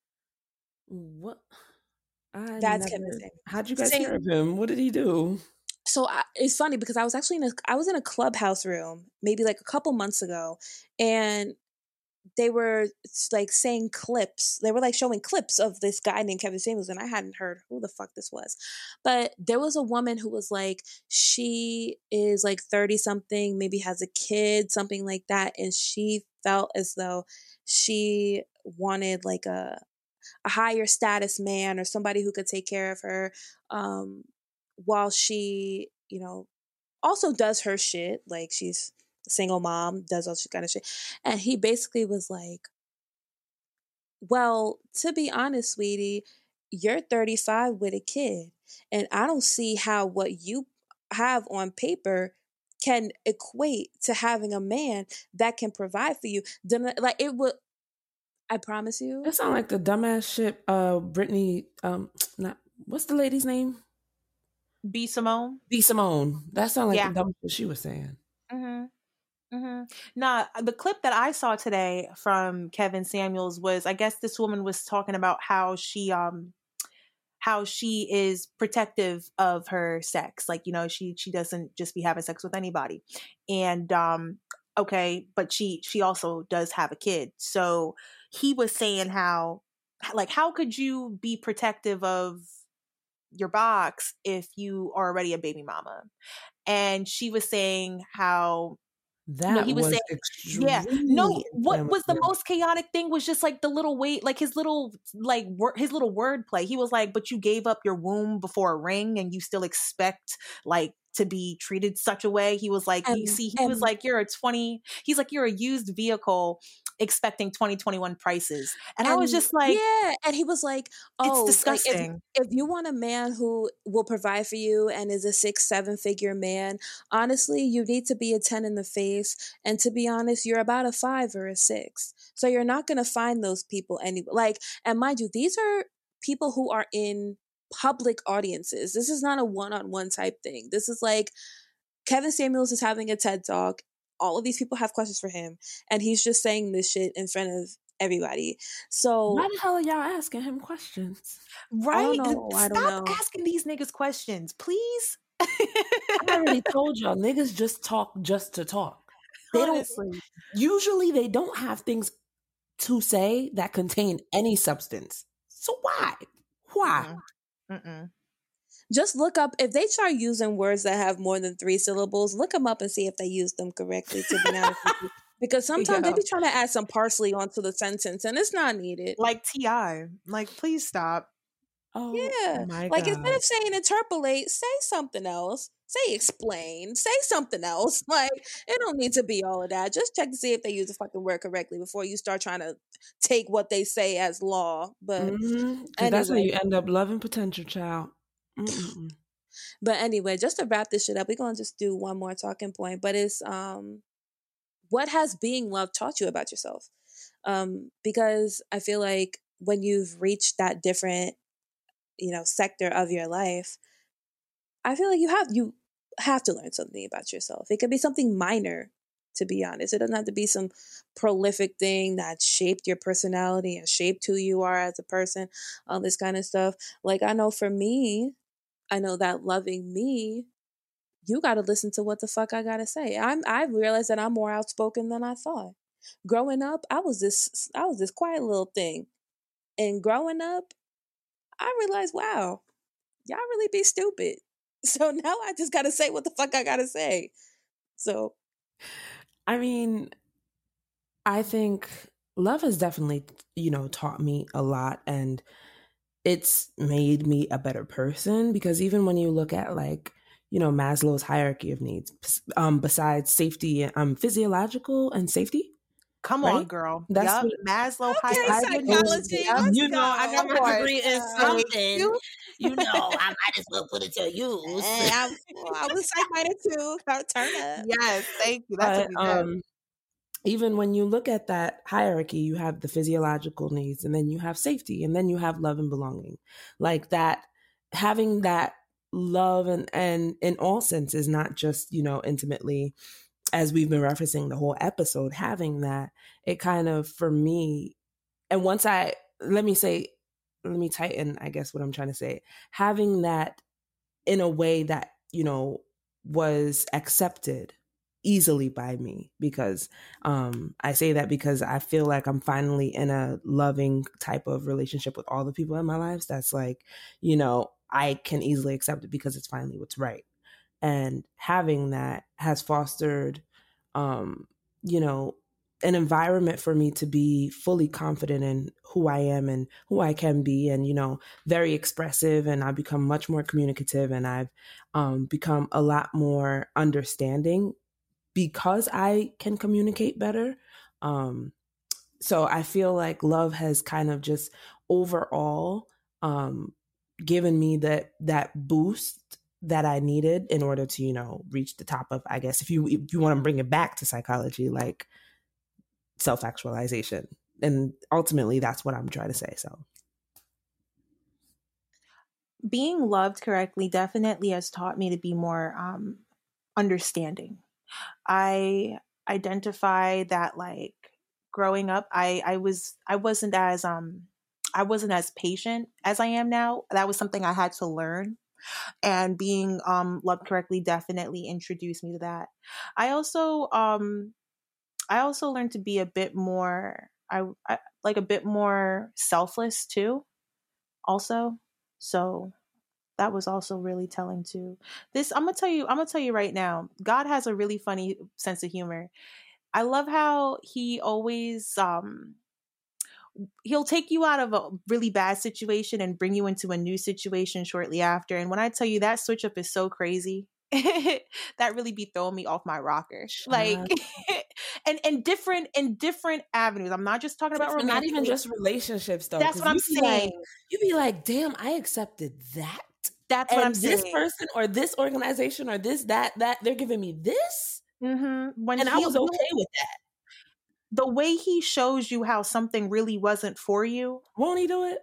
[SPEAKER 4] What? I
[SPEAKER 2] That's
[SPEAKER 4] never,
[SPEAKER 2] Kevin Samuels.
[SPEAKER 4] How'd you guys
[SPEAKER 2] Same-
[SPEAKER 4] hear of him? What did he do?
[SPEAKER 2] so I, it's funny because I was actually in a I was in a clubhouse room maybe like a couple months ago, and they were like saying clips. They were like showing clips of this guy named Kevin Samuels, and I hadn't heard who the fuck this was. But there was a woman who was like, she is like thirty something, maybe has a kid, something like that, and she felt as though she wanted like a a higher status man or somebody who could take care of her um while she you know also does her shit like she's a single mom does all this kind of shit and he basically was like well to be honest sweetie you're 35 with a kid and i don't see how what you have on paper can equate to having a man that can provide for you. Like it would. I promise you.
[SPEAKER 4] That sound like the dumbass shit. Uh, Brittany. Um, not what's the lady's name?
[SPEAKER 3] B Simone.
[SPEAKER 4] B Simone. That sound like
[SPEAKER 3] Yeah.
[SPEAKER 4] the dumb shit she was saying.
[SPEAKER 3] Mm-hmm. Mm-hmm. Now, the clip that I saw today from Kevin Samuels was, I guess this woman was talking about how she, um, how she is protective of her sex. Like, you know, she she doesn't just be having sex with anybody. And um, okay, but she she also does have a kid. So he was saying how, like, how could you be protective of your box if you are already a baby mama? And she was saying how
[SPEAKER 4] That
[SPEAKER 3] he was
[SPEAKER 4] was,
[SPEAKER 3] saying- yeah. No, what was the most chaotic thing was just like the little weight, like his little like wor- his little wordplay. He was like, "But you gave up your womb before a ring, and you still expect like to be treated such a way." He was like, "You see, he was like, you're a twenty. He's like, you're a used vehicle." Expecting 2021 prices and, i was just like
[SPEAKER 2] yeah, and he was like, "Oh,
[SPEAKER 3] it's
[SPEAKER 2] like, if-
[SPEAKER 3] disgusting
[SPEAKER 2] if you want a man who will provide for you and is a six, seven figure man, honestly, you need to be a 10 in the face. And to be honest, you're about a five or a six. So you're not going to find those people anywhere. Like, and mind you, these are people who are in public audiences. This is not a one on one type thing. This is like Kevin Samuels is having a TED talk. All of these people have questions for him. And he's just saying this shit in front of everybody. So.
[SPEAKER 4] Why the hell are y'all asking him questions?
[SPEAKER 3] right
[SPEAKER 2] know, I
[SPEAKER 3] stop
[SPEAKER 2] don't know.
[SPEAKER 3] asking these niggas questions please
[SPEAKER 4] I already told y'all, niggas just talk just to talk. They don't. Usually, they don't have things to say that contain any substance. So why? Why?
[SPEAKER 3] Mm-mm. Mm-mm.
[SPEAKER 2] Just look up if they start using words that have more than three syllables look them up and see if they use them correctly to be honest because sometimes
[SPEAKER 3] Yeah.
[SPEAKER 2] they be trying to add some parsley onto the sentence and it's not needed.
[SPEAKER 3] Like ti like please stop.
[SPEAKER 4] Oh,
[SPEAKER 2] yeah. like
[SPEAKER 4] God.
[SPEAKER 2] instead of saying interpolate say something else. Say explain. Say something else. Like it don't need to be all of that. Just check to see if they use the fucking word correctly before you start trying to take what they say as law. But
[SPEAKER 4] Mhm, 'cause that's how you end up loving potential child.
[SPEAKER 2] But anyway, just to wrap this shit up, we're gonna just do one more talking point. But it's um what has being loved taught you about yourself? Um, because I feel like when you've reached that different, you know, sector of your life, I feel like you have you have to learn something about yourself. It could be something minor, to be honest. It doesn't have to be some prolific thing that shaped your personality and shaped who you are as a person, all this kind of stuff. Like I know for me, I know that loving me, you got to listen to what the fuck I got to say. I'm I realized that I'm more outspoken than I thought. Growing up, I was this I was this quiet little thing. And growing up, I realized, wow, y'all really be stupid. So now I just got to say what the fuck I got to say. So,
[SPEAKER 4] I mean, I think love has definitely, you know, taught me a lot and it's made me a better person because even when you look at like, you know, Maslow's hierarchy of needs, um, besides safety, um, physiological and safety,
[SPEAKER 3] come on girl
[SPEAKER 4] That's
[SPEAKER 3] yup
[SPEAKER 4] what-
[SPEAKER 3] maslow
[SPEAKER 2] Okay,
[SPEAKER 3] hierarchy.
[SPEAKER 2] psychology,
[SPEAKER 3] Yup,
[SPEAKER 4] you know, I got my degree in something.
[SPEAKER 3] you-
[SPEAKER 4] You know, I might as well put it to use.
[SPEAKER 2] Hey, I, well, I was psych minded too. Gotta Turn up.
[SPEAKER 3] yes thank you that's
[SPEAKER 4] but
[SPEAKER 3] what we did.
[SPEAKER 4] um, even when you look at that hierarchy, you have the physiological needs, and then you have safety, and then you have love and belonging. Like that, having that love and and in all senses, not just you know intimately, as we've been referencing the whole episode, having that it kind of for me, and once I let me say, let me tighten, I guess what I'm trying to say, having that in a way that you know was accepted easily by me because um I say that because I feel like I'm finally in a loving type of relationship with all the people in my lives that's like you know I can easily accept it because it's finally what's right. And having that has fostered um you know an environment for me to be fully confident in who I am and who I can be and you know very expressive and I've become much more communicative and I've um, become a lot more understanding because I can communicate better. Um, so I feel like love has kind of just overall um, given me that that boost that I needed in order to, you know, reach the top of, I guess, if you if you want to bring it back to psychology, like self actualization. And ultimately, that's what I'm trying to say. So,
[SPEAKER 3] being loved correctly definitely has taught me to be more um, understanding. I identify that like growing up, I I was I wasn't as um I wasn't as patient as I am now. That was something I had to learn. And being um loved correctly definitely introduced me to that. I also um I also learned to be a bit more I, I like a bit more selfless too. Also. So that was also really telling too. This I'm gonna tell you, I'm gonna tell you right now, God has a really funny sense of humor. I love how he always um he'll take you out of a really bad situation and bring you into a new situation shortly after. And when I tell you that switch up is so crazy, that really be throwing me off my rocker.
[SPEAKER 4] Shut
[SPEAKER 3] Like and and different in different avenues. I'm not just talking about
[SPEAKER 4] not even just relationships though.
[SPEAKER 3] That's what I'm
[SPEAKER 4] be like-
[SPEAKER 3] saying.
[SPEAKER 4] you be like, damn, I accepted that.
[SPEAKER 3] That's what
[SPEAKER 4] and
[SPEAKER 3] I'm
[SPEAKER 4] this
[SPEAKER 3] saying.
[SPEAKER 4] person or this organization or this, that, that, they're giving me this.
[SPEAKER 3] hmm When
[SPEAKER 4] And I was okay with that.
[SPEAKER 3] the way he shows you how something really wasn't for you,
[SPEAKER 4] Won't he do it?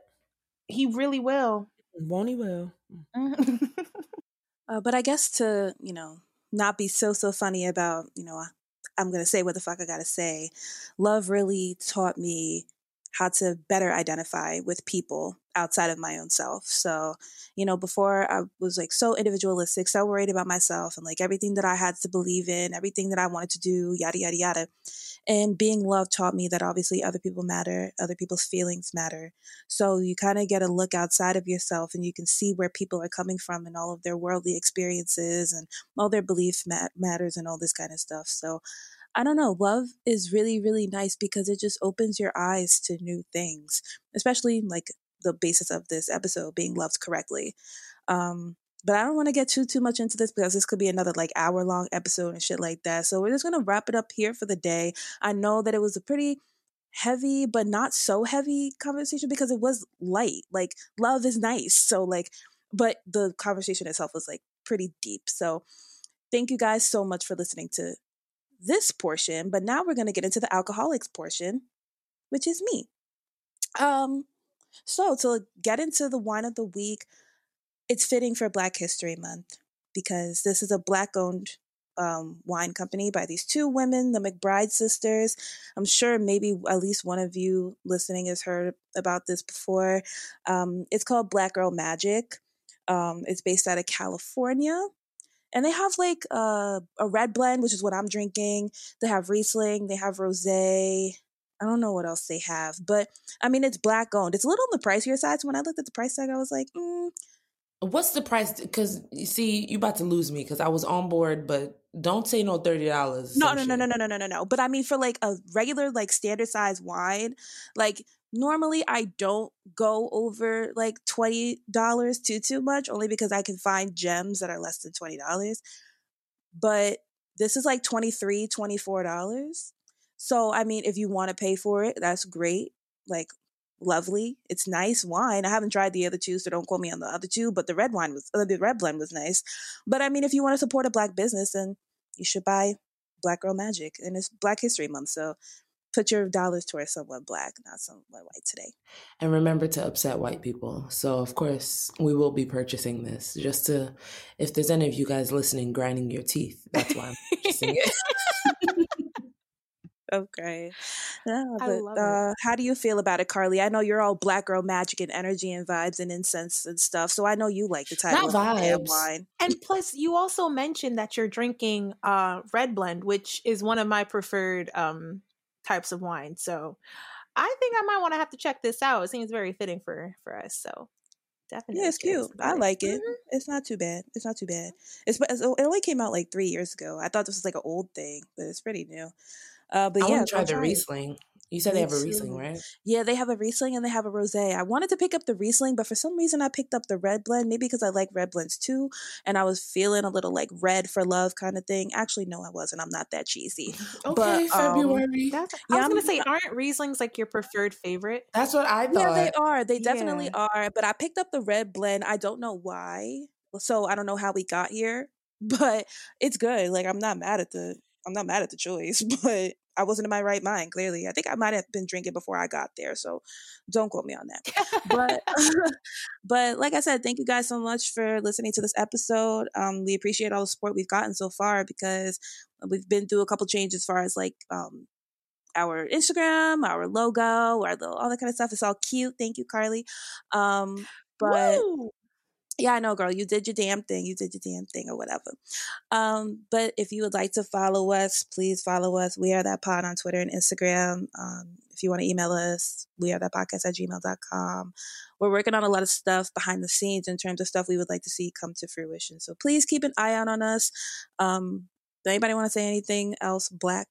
[SPEAKER 3] he really will.
[SPEAKER 4] Won't he will.
[SPEAKER 3] Mhm.
[SPEAKER 2] Uh, but I guess to, you know, not be so, so funny about, you know, I'm going to say what the fuck I got to say. Love really taught me how to better identify with people outside of my own self. So, you know, before I was like so individualistic, so worried about myself and like everything that I had to believe in, everything that I wanted to do, yada, yada, yada. And being loved taught me that obviously other people matter, other people's feelings matter. So you kind of get a look outside of yourself and you can see where people are coming from and all of their worldly experiences and all their belief mat- matters and all this kind of stuff. So I don't know, love is really, really nice because it just opens your eyes to new things, especially like the basis of this episode being loved correctly. Um, but I don't want to get too too much into this because this could be another like hour long episode and shit like that. So we're just gonna wrap it up here for the day. I know that it was a pretty heavy but not so heavy conversation because it was light. Like love is nice. So like but the conversation itself was like pretty deep. So thank you guys so much for listening to this portion, but now we're going to get into the alcoholics portion, which is me. Um so to get into the wine of the week, it's fitting for Black History Month because this is a black owned um, wine company by these two women, the McBride sisters. I'm sure maybe at least one of you listening has heard about this before. Um, it's called Black Girl Magic. Um, it's based out of California. And they have like uh, a red blend, which is what I'm drinking. They have Riesling, they have Rosé. I don't know what else they have, but I mean, it's black owned. It's a little on the pricier side. So when I looked at the price tag, I was like, mm,
[SPEAKER 4] What's the price? Because you see, you about to lose me because I was on board, but don't say no thirty dollars.
[SPEAKER 2] No, no, no, no, no, no, no, no, no. But I mean, for like a regular, like standard size wine, like normally I don't go over like twenty dollars too too much, only because I can find gems that are less than twenty dollars. But this is like 23 dollars. $24. So I mean, if you want to pay for it, that's great. Like lovely. It's nice wine. I haven't tried the other two, so don't quote me on the other two. But the red wine was uh, the red blend was nice. But I mean, if you want to support a black business, then you should buy Black Girl Magic, and it's Black History Month, so put your dollars towards someone black, not someone white today.
[SPEAKER 4] And remember to upset white people. So of course we will be purchasing this just to, if there's any of you guys listening, grinding your teeth. That's why I'm purchasing it.
[SPEAKER 2] Okay. Yeah,
[SPEAKER 3] I
[SPEAKER 2] but
[SPEAKER 3] love it.
[SPEAKER 2] uh, how do you feel about it, Carly? I know you're all Black Girl Magic and energy and vibes and incense and stuff, so I know you like the title
[SPEAKER 4] Not vibes.
[SPEAKER 2] wine.
[SPEAKER 3] and plus, you also mentioned that you're drinking uh, red blend, which is one of my preferred um, types of wine. So I think I might want to have to check this out. It seems very fitting for for us. So definitely,
[SPEAKER 2] Yeah, it's cute.
[SPEAKER 3] about
[SPEAKER 2] I like it.
[SPEAKER 3] Mhm.
[SPEAKER 2] It's not too bad. It's not too bad. It's but it only came out like three years ago. I thought this was like an old thing, but it's pretty new. Uh, but
[SPEAKER 4] I
[SPEAKER 2] yeah,
[SPEAKER 4] want to try
[SPEAKER 2] go
[SPEAKER 4] the
[SPEAKER 2] it.
[SPEAKER 4] Riesling. You said they have a
[SPEAKER 2] too.
[SPEAKER 4] Riesling, right?
[SPEAKER 2] Yeah, they have a Riesling and they have a rosé. I wanted to pick up the Riesling, but for some reason I picked up the red blend, maybe because I like red blends too, and I was feeling a little like red for love kind of thing. Actually, no, I wasn't. I'm not that cheesy.
[SPEAKER 4] Okay,
[SPEAKER 2] But, um,
[SPEAKER 4] February.
[SPEAKER 3] That's,
[SPEAKER 2] Yeah,
[SPEAKER 3] I was gonna say, aren't Rieslings like your preferred favorite?
[SPEAKER 4] That's what I thought.
[SPEAKER 2] Yeah, they are. They definitely
[SPEAKER 3] Yeah.
[SPEAKER 2] are. But I picked up the red blend. I don't know why. so I don't know how we got here, but it's good. Like I'm not mad at the I'm not mad at the choice, but I wasn't in my right mind. Clearly, I think I might have been drinking before I got there, so don't quote me on that. but but like I said, thank you guys so much for listening to this episode. Um, we appreciate all the support we've gotten so far because we've been through a couple changes as far as like um our Instagram, our logo, our little all that kind of stuff. It's all cute. Thank you, Carly. Um, but Woo! Yeah, I know, girl. You did your damn thing. You did your damn thing, or whatever. Um, but if you would like to follow us, please follow us. We are that pod on Twitter and Instagram. Um, if you want to email us, we are that podcast at gmail.com. We're working on a lot of stuff behind the scenes in terms of stuff we would like to see come to fruition. So please keep an eye out on us. Um, does anybody want to say anything else, Black?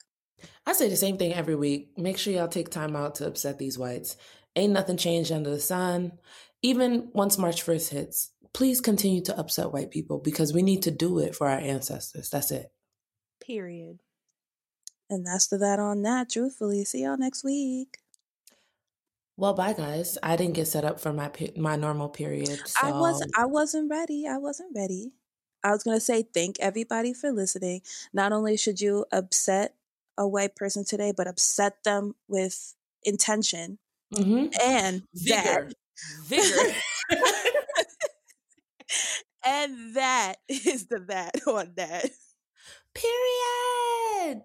[SPEAKER 5] I say the same thing every week. Make sure y'all take time out to upset these whites. Ain't nothing changed under the sun. Even once March 1st hits, please continue to upset white people because we need to do it for our ancestors. That's it.
[SPEAKER 2] Period. And that's the that on that, truthfully. See y'all next week.
[SPEAKER 5] Well, bye guys. I didn't get set up for my my normal period. So.
[SPEAKER 2] I wasn't I wasn't ready. I wasn't ready. I was going to say thank everybody for listening. Not only should you upset a white person today, but upset them with intention mm-hmm. and vigor. That. Vigor. and that is the that on that.
[SPEAKER 5] Period.